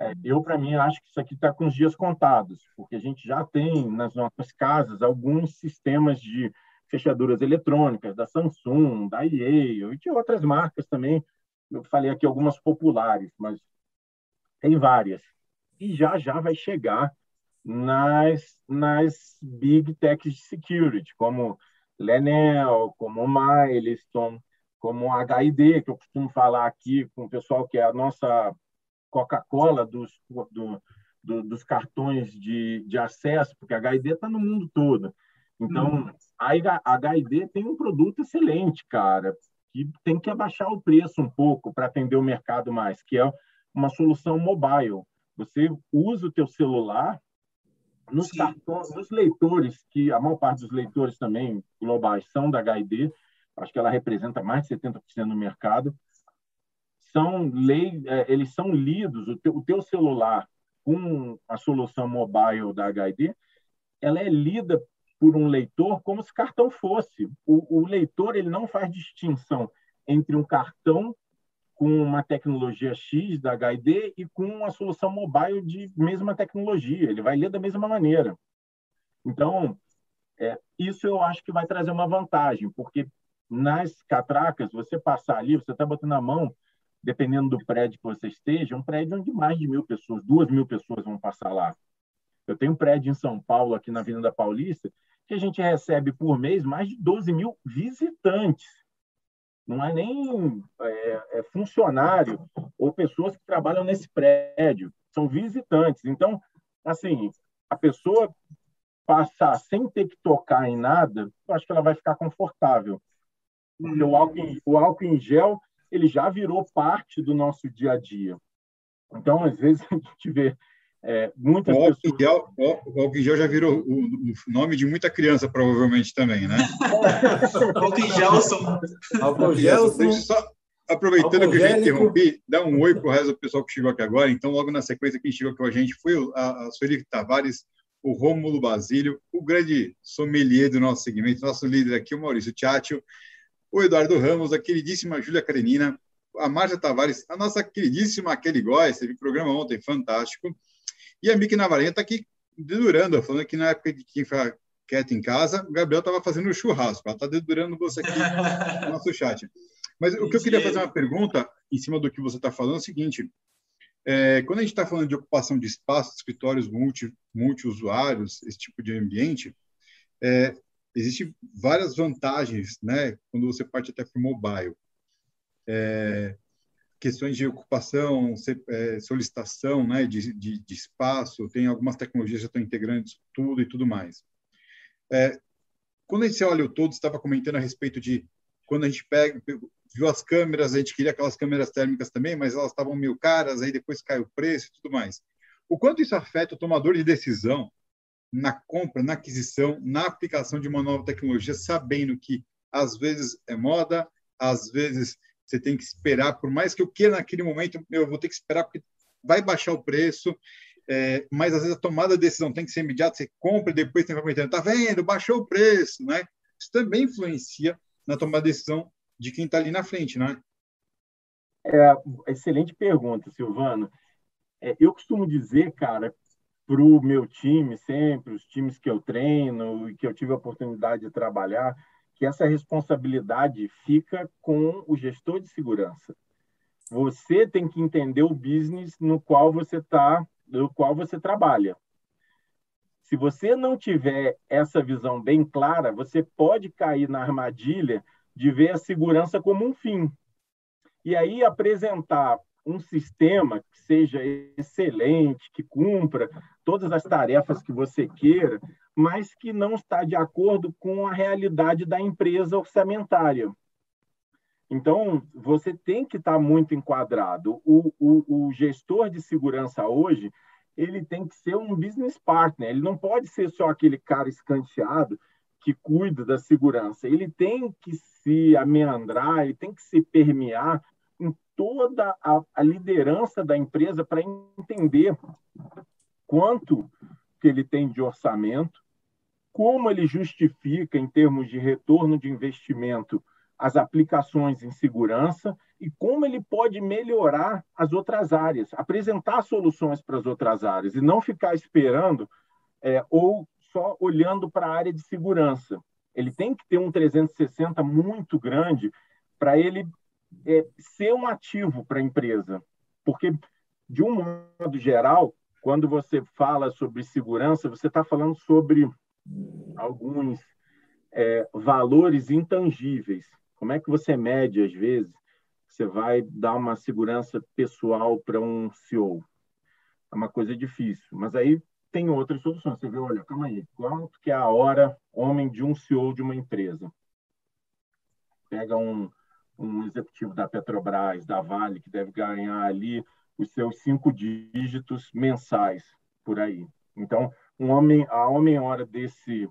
É, eu, para mim, acho que isso aqui está com os dias contados, porque a gente já tem nas nossas casas alguns sistemas de fechaduras eletrônicas da Samsung, da EA e de outras marcas também. Eu falei aqui algumas populares, mas tem várias. E já já vai chegar nas, nas big techs de security, como Lenel, como Milestone, como HID, que eu costumo falar aqui com o pessoal que é a nossa Coca-Cola dos, do, do, dos cartões de, de acesso, porque a HID está no mundo todo. Então, hum. a HID tem um produto excelente, cara, que tem que abaixar o preço um pouco para atender o mercado mais, que é uma solução mobile. Você usa o teu celular nos, cartões, nos leitores, que a maior parte dos leitores também globais são da HID, acho que ela representa mais de 70% do mercado, são lei, é, eles são lidos, o teu, o teu celular com a solução mobile da HID, ela é lida por um leitor como se cartão fosse. O, o leitor ele não faz distinção entre um cartão com uma tecnologia X da HID e com uma solução mobile de mesma tecnologia. Ele vai ler da mesma maneira. Então, é, isso eu acho que vai trazer uma vantagem, porque nas catracas, você passar ali, você está botando a mão, dependendo do prédio que você esteja, um prédio onde mais de mil pessoas, duas mil pessoas vão passar lá. Eu tenho um prédio em São Paulo, aqui na Avenida Paulista, que a gente recebe por mês mais de 12 mil visitantes não é nem é, é funcionário ou pessoas que trabalham nesse prédio, são visitantes. Então, assim, a pessoa passar sem ter que tocar em nada, eu acho que ela vai ficar confortável. O álcool, o álcool em gel ele já virou parte do nosso dia a dia. Então, às vezes, a gente vê é, muitas o pessoas... Gel, o álcool gel já virou o, o, nome de muita criança, provavelmente, também, né? álcool gelson. Álcool gelson. Só, aproveitando que eu já interrompi, dá um oi para o resto do pessoal que chegou aqui agora. Então, logo na sequência, quem chegou com a gente foi a, a Sueli Tavares, o Rômulo Basílio, o grande sommelier do nosso segmento, nosso líder aqui, o Maurício Tchatcho, o Eduardo Ramos, a queridíssima Júlia Karenina, a Márcia Tavares, a nossa queridíssima Kelly Góes, teve programa ontem fantástico, e a Miki Navarenha está aqui dedurando, falando que na época de quem ficar quieto em casa, o Gabriel estava fazendo churrasco. Ela está dedurando você aqui no nosso chat. Mas o que eu queria fazer uma pergunta em cima do que você está falando é o seguinte: é, quando a gente está falando de ocupação de espaço, escritórios multi, multi-usuários, esse tipo de ambiente, é, existem várias vantagens, né? Quando você parte até para o mobile. É, questões de ocupação, é, solicitação né, de, de, de, espaço, tem algumas tecnologias que já estão integrando isso tudo e tudo mais. É, quando a gente olha o todo, estava comentando a respeito de quando a gente pega, viu as câmeras, a gente queria aquelas câmeras térmicas também, mas elas estavam meio caras, aí depois cai o preço e tudo mais. O quanto isso afeta o tomador de decisão na compra, na aquisição, na aplicação de uma nova tecnologia, sabendo que às vezes é moda, às vezes você tem que esperar, por mais que eu queira naquele momento, eu vou ter que esperar porque vai baixar o preço, é, mas às vezes a tomada de decisão tem que ser imediata, você compra e depois tem que comentando, tá vendo, baixou o preço, né? Isso também influencia na tomada de decisão de quem está ali na frente, né? É, excelente pergunta, Silvano. É, eu costumo dizer, cara, para o meu time sempre, os times que eu treino e que eu tive a oportunidade de trabalhar, que essa responsabilidade fica com o gestor de segurança. Você tem que entender o business no qual você está, no qual você trabalha. Se você não tiver essa visão bem clara, você pode cair na armadilha de ver a segurança como um fim. E aí apresentar um sistema que seja excelente, que cumpra todas as tarefas que você queira, mas que não está de acordo com a realidade da empresa orçamentária. Então, você tem que estar muito enquadrado. O, o, o, gestor de segurança hoje, ele tem que ser um business partner. Ele não pode ser só aquele cara escanteado que cuida da segurança. Ele tem que se ameandrar, ele tem que se permear toda a, a liderança da empresa para entender quanto que ele tem de orçamento, como ele justifica em termos de retorno de investimento as aplicações em segurança e como ele pode melhorar as outras áreas, apresentar soluções para as outras áreas e não ficar esperando é, ou só olhando para a área de segurança. Ele tem que ter um 360 muito grande para ele é, ser um ativo para a empresa, porque de um modo geral, quando você fala sobre segurança, você está falando sobre alguns é, valores intangíveis como é que você mede, às vezes, você vai dar uma segurança pessoal para um CEO? É uma coisa difícil. Mas aí tem outras soluções. Você vê, olha, calma aí, quanto que é a hora homem de um CEO de uma empresa? Pega um, um executivo da Petrobras, da Vale, que deve ganhar ali os seus cinco dígitos mensais por aí. Então, um homem, a homem-hora desse,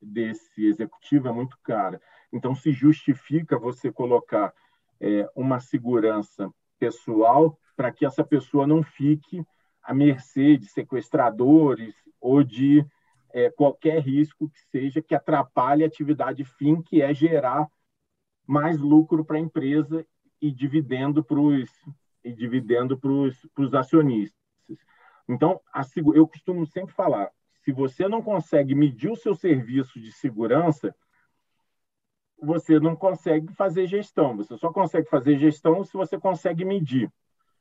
desse executivo é muito cara. Então, se justifica você colocar é, uma segurança pessoal para que essa pessoa não fique à mercê de sequestradores ou de é, qualquer risco que seja que atrapalhe a atividade fim, que é gerar mais lucro para a empresa e dividendo para os e dividendo para os acionistas. Então, a, eu costumo sempre falar, se você não consegue medir o seu serviço de segurança, você não consegue fazer gestão. Você só consegue fazer gestão se você consegue medir.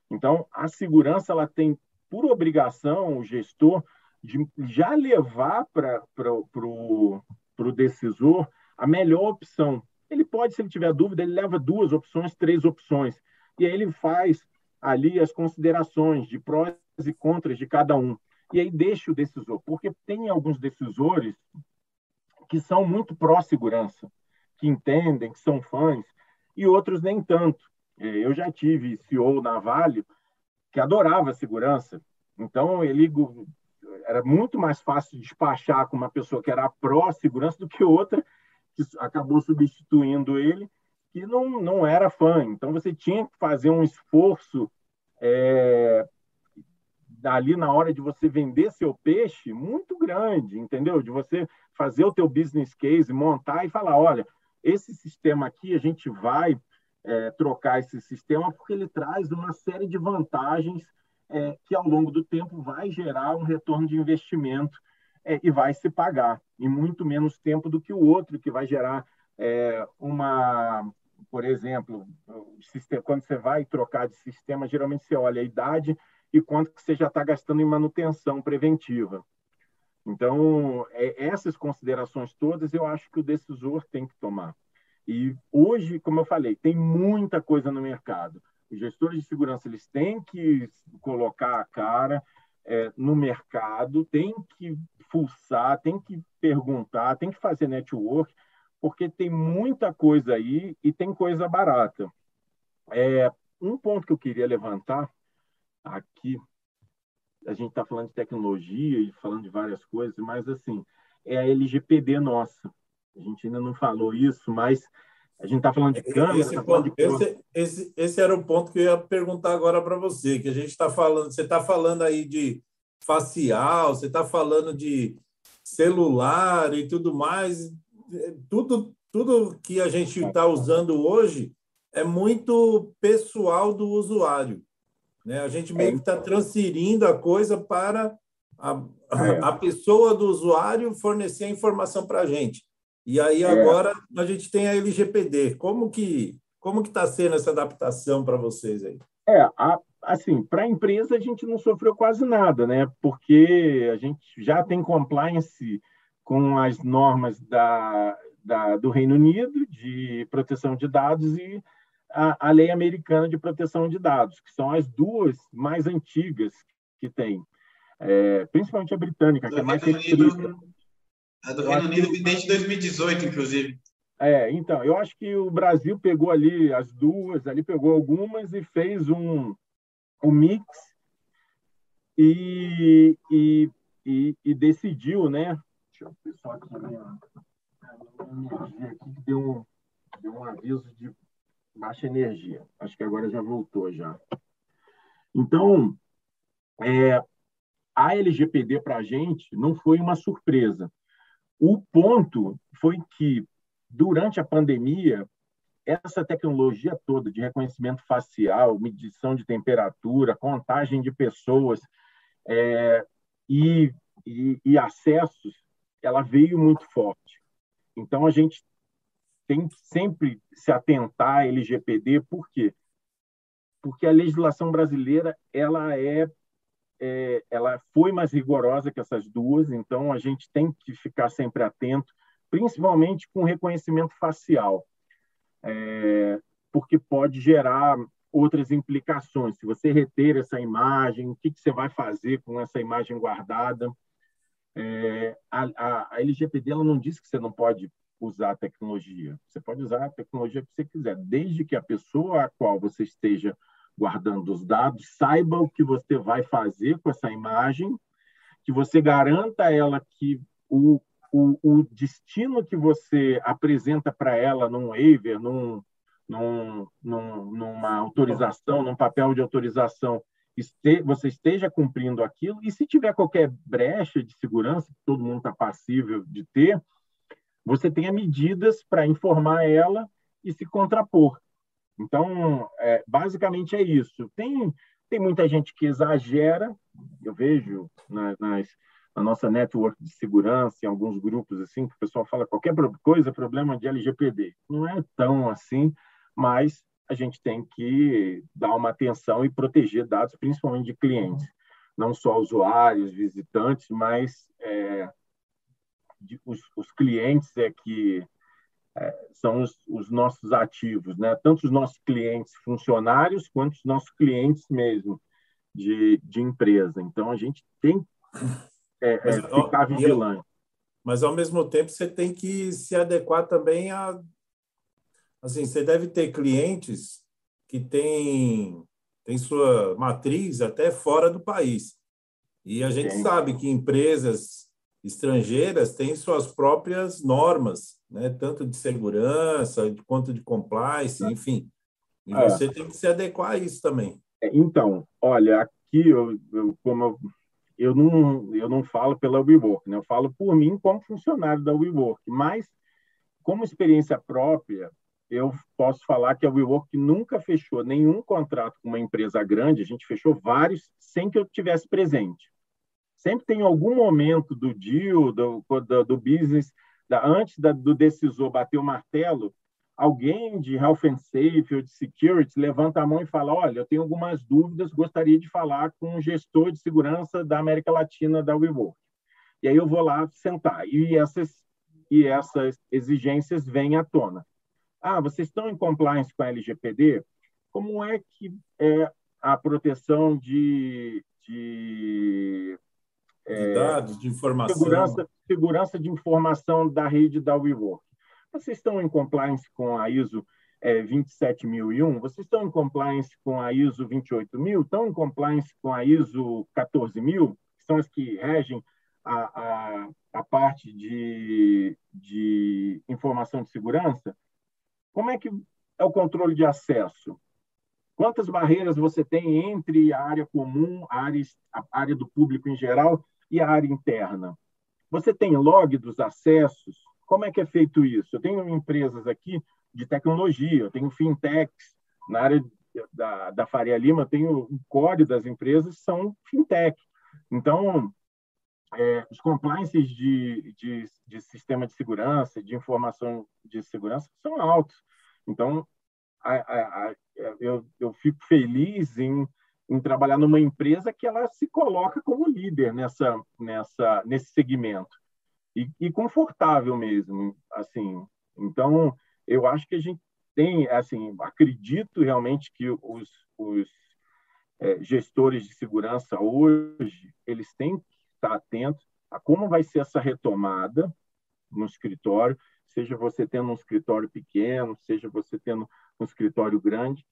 Então, a segurança ela tem por obrigação o gestor de já levar para o decisor a melhor opção. Ele pode, se ele tiver dúvida, ele leva duas opções, três opções. E aí ele faz ali as considerações de prós e contras de cada um. E aí deixa o decisor, porque tem alguns decisores que são muito pró-segurança que entendem, que são fãs, e outros nem tanto. É, eu já tive CEO na Vale que adorava segurança, então ele era muito mais fácil despachar com uma pessoa que era pró-segurança do que outra que acabou substituindo ele, que não, não era fã. Então você tinha que fazer um esforço é, ali na hora de você vender seu peixe muito grande, entendeu? De você fazer o teu business case, montar e falar, olha, esse sistema aqui, a gente vai é, trocar esse sistema porque ele traz uma série de vantagens é, que, ao longo do tempo, vai gerar um retorno de investimento é, e vai se pagar em muito menos tempo do que o outro, que vai gerar é, uma, por exemplo, sistema, quando você vai trocar de sistema, geralmente você olha a idade e quanto que você já está gastando em manutenção preventiva. Então, é, essas considerações todas eu acho que o decisor tem que tomar. E hoje, como eu falei, tem muita coisa no mercado. Os gestores de segurança eles têm que colocar a cara é, no mercado, têm que fuçar, têm que perguntar, têm que fazer network, porque tem muita coisa aí e tem coisa barata. É, um ponto que eu queria levantar aqui a gente está falando de tecnologia e falando de várias coisas, mas assim, é a LGPD nossa. A gente ainda não falou isso, mas a gente está falando de câmera. Esse, tá ponto, de... esse, esse, esse, era o ponto que eu ia perguntar agora para você, que a gente está falando, você está falando aí de facial, você está falando de celular e tudo mais, tudo, tudo que a gente está usando hoje é muito pessoal do usuário. Né? A gente meio que está transferindo a coisa para a, é. a pessoa do usuário fornecer a informação para a gente. E aí é. agora a gente tem a LGPD. Como que como que está sendo essa adaptação para vocês aí? É, a, assim, para a empresa a gente não sofreu quase nada, né? Porque a gente já tem compliance com as normas da, da, do Reino Unido de proteção de dados e a, a lei americana de proteção de dados, que são as duas mais antigas que tem, é, principalmente a britânica, que é mais restrita. A do Reino Unido vem desde 2018, inclusive. É, então, eu acho que o Brasil pegou ali as duas, ali pegou algumas e fez um, um mix e, e, e, e decidiu, né? Deixa eu ver só aqui a minha, energia aqui que deu um, deu um aviso de baixa energia. Acho que agora já voltou já. Então, é, a LGPD para a gente não foi uma surpresa. O ponto foi que, durante a pandemia, essa tecnologia toda de reconhecimento facial, medição de temperatura, contagem de pessoas é, e, e, e acessos, ela veio muito forte. Então, a gente tem que sempre se atentar à LGPD, por quê? Porque a legislação brasileira ela é, é, ela foi mais rigorosa que essas duas, então a gente tem que ficar sempre atento, principalmente com reconhecimento facial é, porque pode gerar outras implicações. Se você reter essa imagem, o que, que você vai fazer com essa imagem guardada? É, a, a, LGPD ela não diz que você não pode usar a tecnologia. Você pode usar a tecnologia que você quiser, desde que a pessoa a qual você esteja guardando os dados saiba o que você vai fazer com essa imagem, que você garanta a ela que o, o, o destino que você apresenta para ela num waiver, num, num, num, numa autorização, num papel de autorização, este, você esteja cumprindo aquilo, e se tiver qualquer brecha de segurança, que todo mundo está passível de ter, você tenha medidas para informar ela e se contrapor. Então, é, basicamente é isso. Tem, tem muita gente que exagera, eu vejo nas, nas na nossa network de segurança, em alguns grupos assim, que o pessoal fala qualquer coisa, problema de LGPD. Não é tão assim, mas a gente tem que dar uma atenção e proteger dados, principalmente de clientes, não só usuários, visitantes, mas é, de, os, os, clientes é que são os, os, nossos ativos, né? Tanto os nossos clientes funcionários quanto os nossos clientes mesmo de, de empresa. Então a gente tem é, mas, é, ficar vigilante. Mas, ao mesmo tempo, você tem que se adequar também a. Assim, você deve ter clientes que têm, têm sua matriz até fora do país. E a gente Sim. sabe que empresas estrangeiras têm suas próprias normas, né? tanto de segurança quanto de compliance, enfim. E é. você tem que se adequar a isso também. É, então, olha, aqui, eu, eu como eu eu não, eu não falo pela WeWork, né? eu falo por mim como funcionário da WeWork, mas como experiência própria, eu posso falar que a WeWork nunca fechou nenhum contrato com uma empresa grande, a gente fechou vários sem que eu tivesse presente. Sempre tem algum momento do deal, do, do, do business, antes da, do decisor bater o martelo, alguém de health and safety ou de security levanta a mão e fala: Olha, eu tenho algumas dúvidas, gostaria de falar com um gestor de segurança da América Latina da WeWork. E aí eu vou lá sentar. E essas, e essas exigências vêm à tona. Ah, vocês estão em compliance com a LGPD? Como é que é a proteção de, de, de dados, de informação? Segurança, segurança de informação da rede da WeWork vocês estão em compliance com a ISO é, 27001? Vocês estão em compliance com a ISO 28000? Estão em compliance com a ISO 14000? Que são as que regem a, a, a parte de, de informação de segurança? Como é que é o controle de acesso? Quantas barreiras você tem entre a área comum, a área, a área do público em geral e a área interna? Você tem log dos acessos? Como é que é feito isso? Eu tenho empresas aqui de tecnologia, eu tenho fintechs na área da, da Faria Lima, tenho o core das empresas são fintech. Então, é, os compliances de, de, de, sistema de segurança, de informação de segurança, são altos. Então, a, a, a, eu, eu fico feliz em, em trabalhar numa empresa que ela se coloca como líder nessa, nessa, nesse segmento e, e confortável mesmo, assim. Então, eu acho que a gente tem, assim, acredito realmente que os, os é, gestores de segurança hoje, eles têm que estar atentos a como vai ser essa retomada, no escritório, seja você tendo um escritório pequeno, seja você tendo um escritório grande,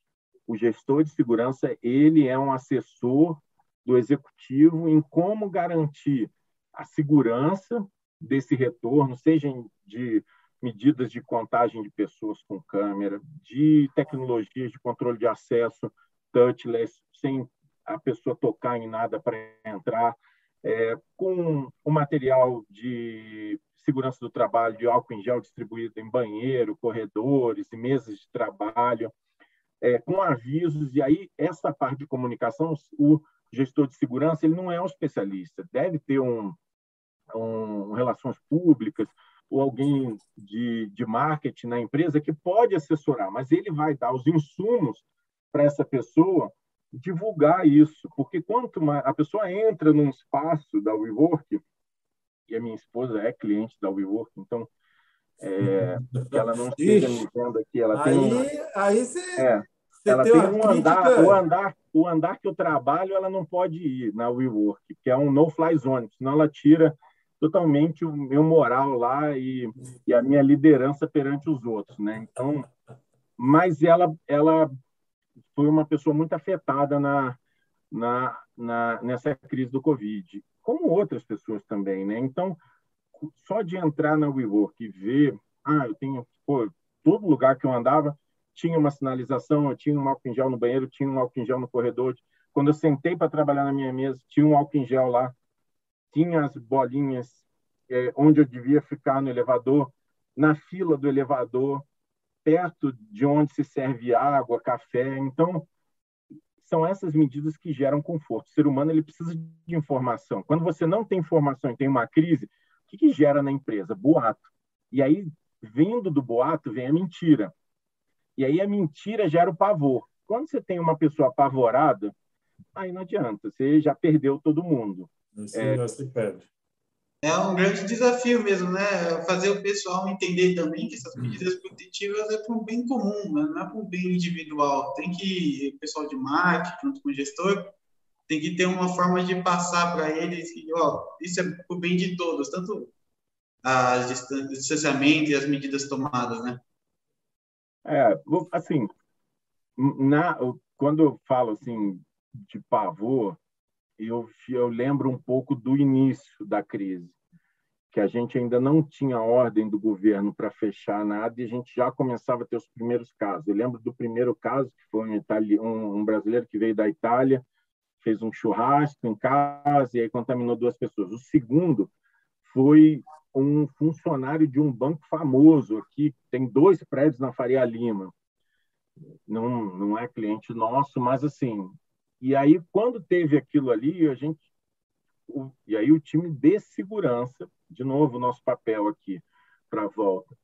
o gestor de segurança ele é um assessor do executivo em como garantir a segurança desse retorno, seja de medidas de contagem de pessoas com câmera, de tecnologias de controle de acesso touchless, sem a pessoa tocar em nada para entrar, é, com o material de segurança do trabalho, de álcool em gel distribuído em banheiro, corredores e mesas de trabalho, é, com avisos. E aí, essa parte de comunicação, o gestor de segurança ele não é um especialista, deve ter um, um relações públicas ou alguém de, de marketing na empresa que pode assessorar, mas ele vai dar os insumos para essa pessoa divulgar isso, porque quanto mais a pessoa entra num espaço da WeWork, e a minha esposa é cliente da WeWork, então é, ela não esteja me vendo aqui, ela aí, tem aí você, é, ela tem, um crítica... andar, o andar, o andar que eu trabalho, ela não pode ir na WeWork, que é um no-fly zone, senão ela tira totalmente o meu moral lá e, e a minha liderança perante os outros, né? Então, mas ela, ela foi uma pessoa muito afetada na, na, na, nessa crise do Covid, como outras pessoas também, né? Então, só de entrar na WeWork e ver, ah, eu tenho, pô, todo lugar que eu andava tinha uma sinalização, eu tinha um álcool em gel no banheiro, tinha um álcool em gel no corredor. Quando eu sentei para trabalhar na minha mesa, tinha um álcool em gel lá, tinha as bolinhas é, onde eu devia ficar no elevador, na fila do elevador, perto de onde se serve água, café. Então, são essas medidas que geram conforto. O ser humano ele precisa de informação. Quando você não tem informação e tem uma crise, que, que gera na empresa? Boato. E aí, vindo do boato, vem a mentira. E aí a mentira gera o pavor. Quando você tem uma pessoa apavorada, aí não adianta, você já perdeu todo mundo. Sim, é, se perde. É um grande desafio mesmo, né? Fazer o pessoal entender também que essas medidas protetivas é para um bem comum, né? não é para um bem individual. Tem que, o pessoal de marketing, junto com o gestor, tem que ter uma forma de passar para eles que, ó, isso é o bem de todos, tanto o distanciamento e as medidas tomadas, né? É, assim, na, quando eu falo assim de pavor, eu, eu lembro um pouco do início da crise, que a gente ainda não tinha ordem do governo para fechar nada e a gente já começava a ter os primeiros casos. Eu lembro do primeiro caso, que foi um, itali um, um brasileiro que veio da Itália, fez um churrasco em casa e aí contaminou duas pessoas. O segundo foi um funcionário de um banco famoso aqui, tem dois prédios na Faria Lima. Não, não é cliente nosso, mas assim, e aí, quando teve aquilo ali, a gente. O, e aí, o time de segurança, de novo, o nosso papel aqui para a volta,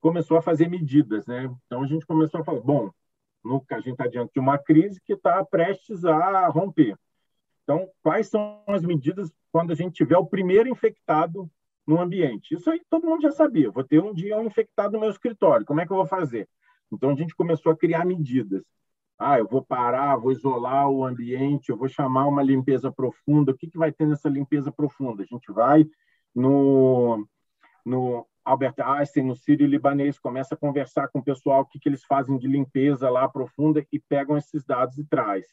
começou a fazer medidas. Né? Então, a gente começou a falar: bom, no, a gente está diante de uma crise que está prestes a romper. Então, quais são as medidas quando a gente tiver o primeiro infectado no ambiente? Isso aí todo mundo já sabia. Vou ter um dia um infectado no meu escritório. Como é que eu vou fazer? Então, a gente começou a criar medidas ah, eu vou parar, vou isolar o ambiente, eu vou chamar uma limpeza profunda. O que, que vai ter nessa limpeza profunda? A gente vai no, no Albert Einstein, no Sírio Libanês, começa a conversar com o pessoal o que, que eles fazem de limpeza lá profunda e pegam esses dados e traz.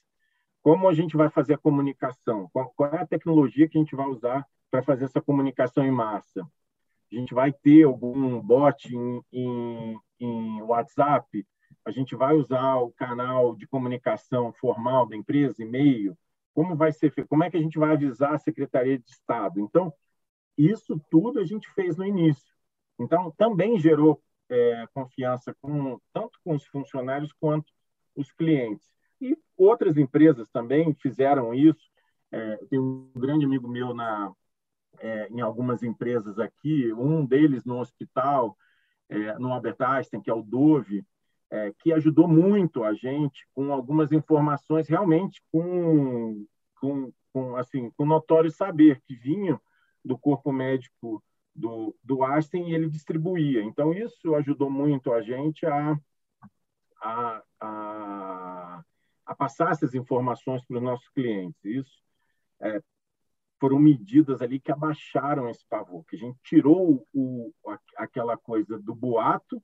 Como a gente vai fazer a comunicação? Qual, é a tecnologia que a gente vai usar para fazer essa comunicação em massa? A gente vai ter algum bot em, em, em WhatsApp? a gente vai usar o canal de comunicação formal da empresa, e-mail, como vai ser feito, como é que a gente vai avisar a Secretaria de Estado. Então, isso tudo a gente fez no início. Então, também gerou é, confiança com, tanto com os funcionários quanto os clientes. E outras empresas também fizeram isso. É, tem um grande amigo meu na, é, em algumas empresas aqui, um deles no hospital, é, no Albert Einstein, que é o Dove, é, que ajudou muito a gente com algumas informações realmente com, com, com, assim, com notório saber que vinham do corpo médico do, do Einstein e ele distribuía. Então, isso ajudou muito a gente a, a, a, a passar essas informações para os nossos clientes. Isso é, foram medidas ali que abaixaram esse pavor, que a gente tirou o, aquela coisa do boato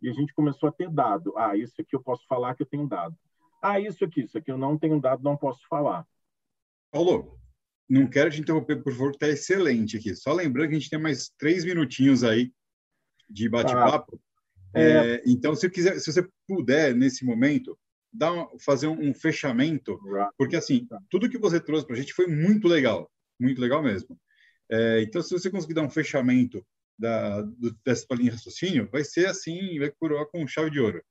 e a gente começou a ter dado. Ah, isso aqui eu posso falar que eu tenho dado. Ah, isso aqui, isso aqui eu não tenho dado, não posso falar. Paulo, não quero te interromper, por favor, que está excelente aqui. Só lembrando que a gente tem mais três minutinhos aí de bate-papo. Ah, é... É, então, se, quiser, se você puder, nesse momento, dar um, fazer um, um fechamento, porque, assim, tá. tudo que você trouxe para a gente foi muito legal, muito legal mesmo. É, então, se você conseguir dar um fechamento da, do, dessa linha de raciocínio, vai ser assim, vai coroar com chave de ouro.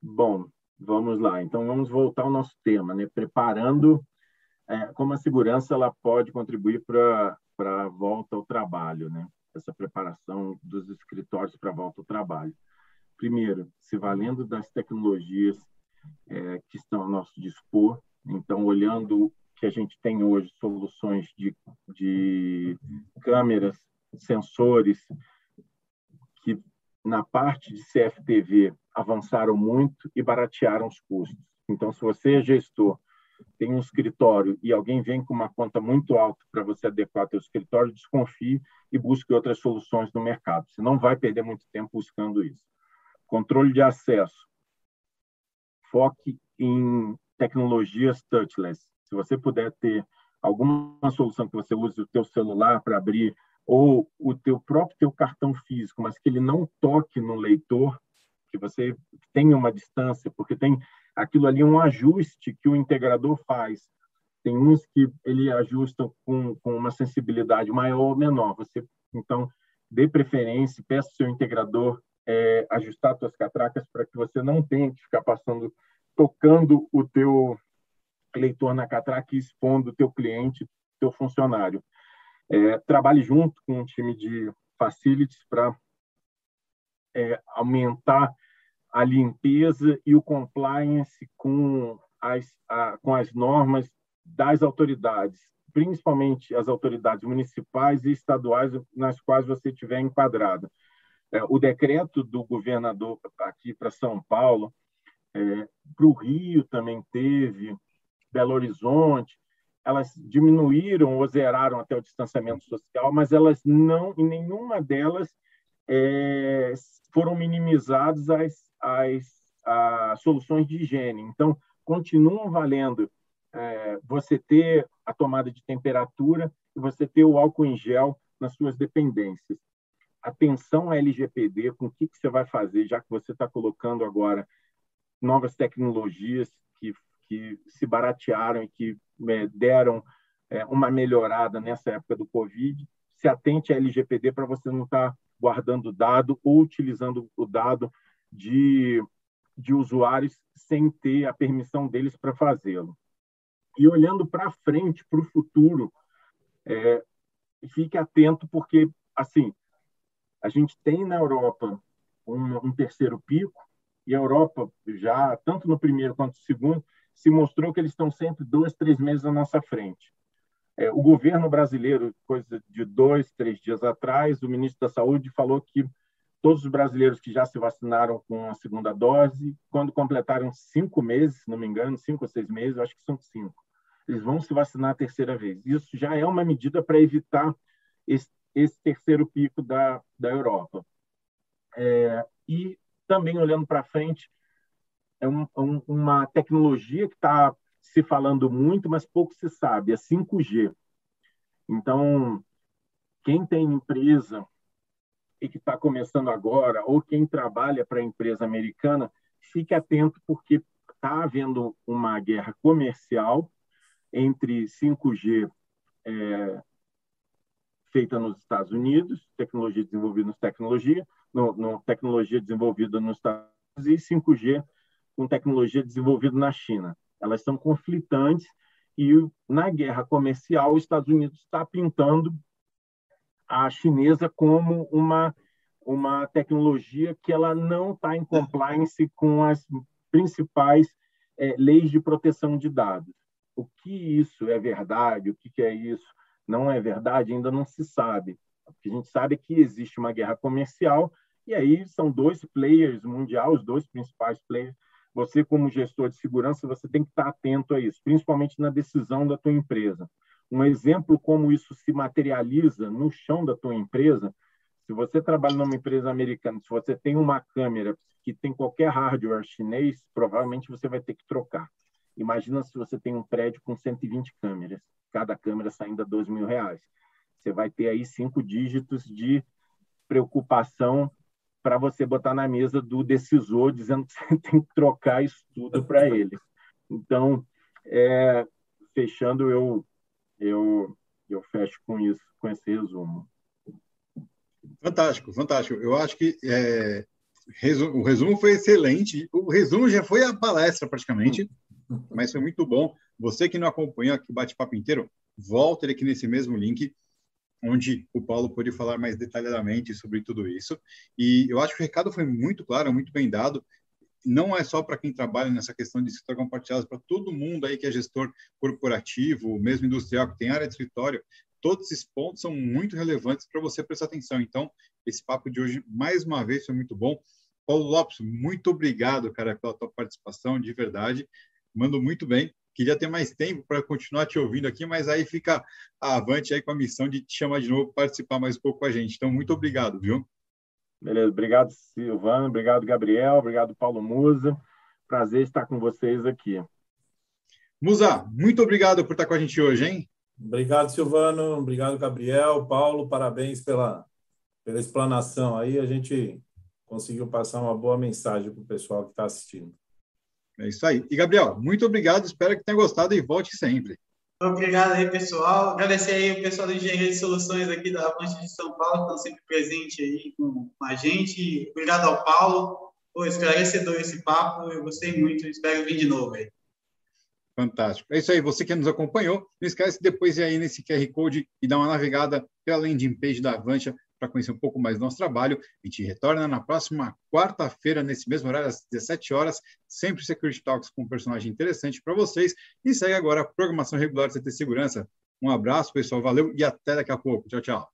Bom, vamos lá. Então, vamos voltar ao nosso tema, né? Preparando é, como a segurança ela pode contribuir para a volta ao trabalho, né? Essa preparação dos escritórios para a volta ao trabalho. Primeiro, se valendo das tecnologias é, que estão ao nosso dispor, então, olhando que a gente tem hoje soluções de, de câmeras, sensores, que na parte de CFTV avançaram muito e baratearam os custos. Então, se você é gestor, tem um escritório e alguém vem com uma conta muito alta para você adequar seu escritório, desconfie e busque outras soluções no mercado. Você não vai perder muito tempo buscando isso. Controle de acesso. Foque em tecnologias touchless se você puder ter alguma solução que você use o teu celular para abrir ou o teu próprio teu cartão físico, mas que ele não toque no leitor, que você tenha uma distância, porque tem aquilo ali um ajuste que o integrador faz. Tem uns que ele ajusta com, com uma sensibilidade maior ou menor. Você então dê preferência, peça ao seu integrador é, ajustar suas catracas para que você não tenha que ficar passando tocando o teu leitor na catraca e expondo o teu cliente, teu funcionário. É, trabalhe junto com um time de facilities para é, aumentar a limpeza e o compliance com as, a, com as normas das autoridades, principalmente as autoridades municipais e estaduais nas quais você estiver enquadrado. É, o decreto do governador aqui para São Paulo, é, para o Rio também teve, Belo Horizonte, elas diminuíram ou zeraram até o distanciamento social, mas elas não, em nenhuma delas, é, foram minimizadas as, as, as, soluções de higiene. Então, continuam valendo é, você ter a tomada de temperatura e você ter o álcool em gel nas suas dependências. Atenção à LGPD, com o que, que você vai fazer, já que você está colocando agora novas tecnologias que que se baratearam e que é, deram é, uma melhorada nessa época do Covid. Se atente à LGPD para você não estar tá guardando dado ou utilizando o dado de, de usuários sem ter a permissão deles para fazê-lo. E olhando para frente, para o futuro, é, fique atento, porque, assim, a gente tem na Europa um, um terceiro pico, e a Europa já, tanto no primeiro quanto no segundo, se mostrou que eles estão sempre dois, três meses à nossa frente. É, o governo brasileiro, coisa de dois, três dias atrás, o ministro da Saúde falou que todos os brasileiros que já se vacinaram com a segunda dose, quando completaram cinco meses, se não me engano, cinco ou seis meses, acho que são cinco, eles vão se vacinar a terceira vez. Isso já é uma medida para evitar esse, esse, terceiro pico da, da Europa. É, e também olhando para frente, é um, um, uma tecnologia que está se falando muito, mas pouco se sabe, é 5G. Então, quem tem empresa e que está começando agora, ou quem trabalha para a empresa americana, fique atento, porque está havendo uma guerra comercial entre 5G é, feita nos Estados Unidos, tecnologia desenvolvida nos tecnologia, no, no, tecnologia desenvolvida nos Estados Unidos e 5G com tecnologia desenvolvida na China. Elas são conflitantes e na guerra comercial os Estados Unidos está pintando a chinesa como uma uma tecnologia que ela não está em compliance com as principais é, leis de proteção de dados. O que isso é verdade? O que, que é isso? Não é verdade? Ainda não se sabe. O que a gente sabe é que existe uma guerra comercial e aí são dois players mundiais, os dois principais players você, como gestor de segurança, você tem que estar atento a isso, principalmente na decisão da tua empresa. Um exemplo como isso se materializa no chão da tua empresa Se você trabalha numa empresa americana, se você tem uma câmera que tem qualquer hardware chinês, provavelmente você vai ter que trocar. Imagina se você tem um prédio com 120 câmeras, cada câmera saindo a dois mil reais. Você vai ter aí cinco dígitos de preocupação para você botar na mesa do decisor, dizendo que você tem que trocar isso tudo para ele. Então, é, fechando, eu, eu, eu fecho com isso, com esse resumo. Fantástico, fantástico. Eu acho que é, resumo, o resumo foi excelente. O resumo já foi a palestra, praticamente, mas foi muito bom. Você que não acompanhou aqui o bate-papo inteiro, volta ele aqui nesse mesmo link, onde o Paulo pôde falar mais detalhadamente sobre tudo isso. E eu acho que o recado foi muito claro, muito bem dado. Não é só para quem trabalha nessa questão de escritório compartilhado, para todo mundo aí que é gestor corporativo, mesmo industrial, que tem área de escritório, todos esses pontos são muito relevantes para você prestar atenção. Então, esse papo de hoje, mais uma vez, foi muito bom. Paulo Lopes, muito obrigado, cara, pela tua participação, de verdade. Mando muito bem. Queria ter mais tempo para continuar te ouvindo aqui, mas aí fica avante aí com a missão de te chamar de novo participar mais um pouco com a gente. Então, muito obrigado, viu? Beleza, obrigado, Silvano, obrigado, Gabriel, obrigado, Paulo Musa. Prazer estar com vocês aqui. Musa, muito obrigado por estar com a gente hoje, hein? Obrigado, Silvano. Obrigado, Gabriel. Paulo, parabéns pela, pela explanação aí. A gente conseguiu passar uma boa mensagem para o pessoal que está assistindo. É isso aí. E, Gabriel, muito obrigado. Espero que tenha gostado e volte sempre. Obrigado aí, pessoal. Agradecer aí o pessoal do Engenharia de Soluções aqui da Avante de São Paulo, que estão sempre presentes aí com a gente. Obrigado ao Paulo. Pô, esclarecedor esse papo. Eu gostei muito. Espero vir de novo aí. Fantástico. É isso aí. Você que nos acompanhou, não esquece depois de ir aí nesse QR Code e dar uma navegada pela landing page da Avantia para conhecer um pouco mais do nosso trabalho. A gente retorna na próxima quarta-feira, nesse mesmo horário, às 17 horas, sempre Security Talks com um personagem interessante para vocês. E segue agora a programação regular de CT Segurança. Um abraço, pessoal. Valeu e até daqui a pouco. Tchau, tchau.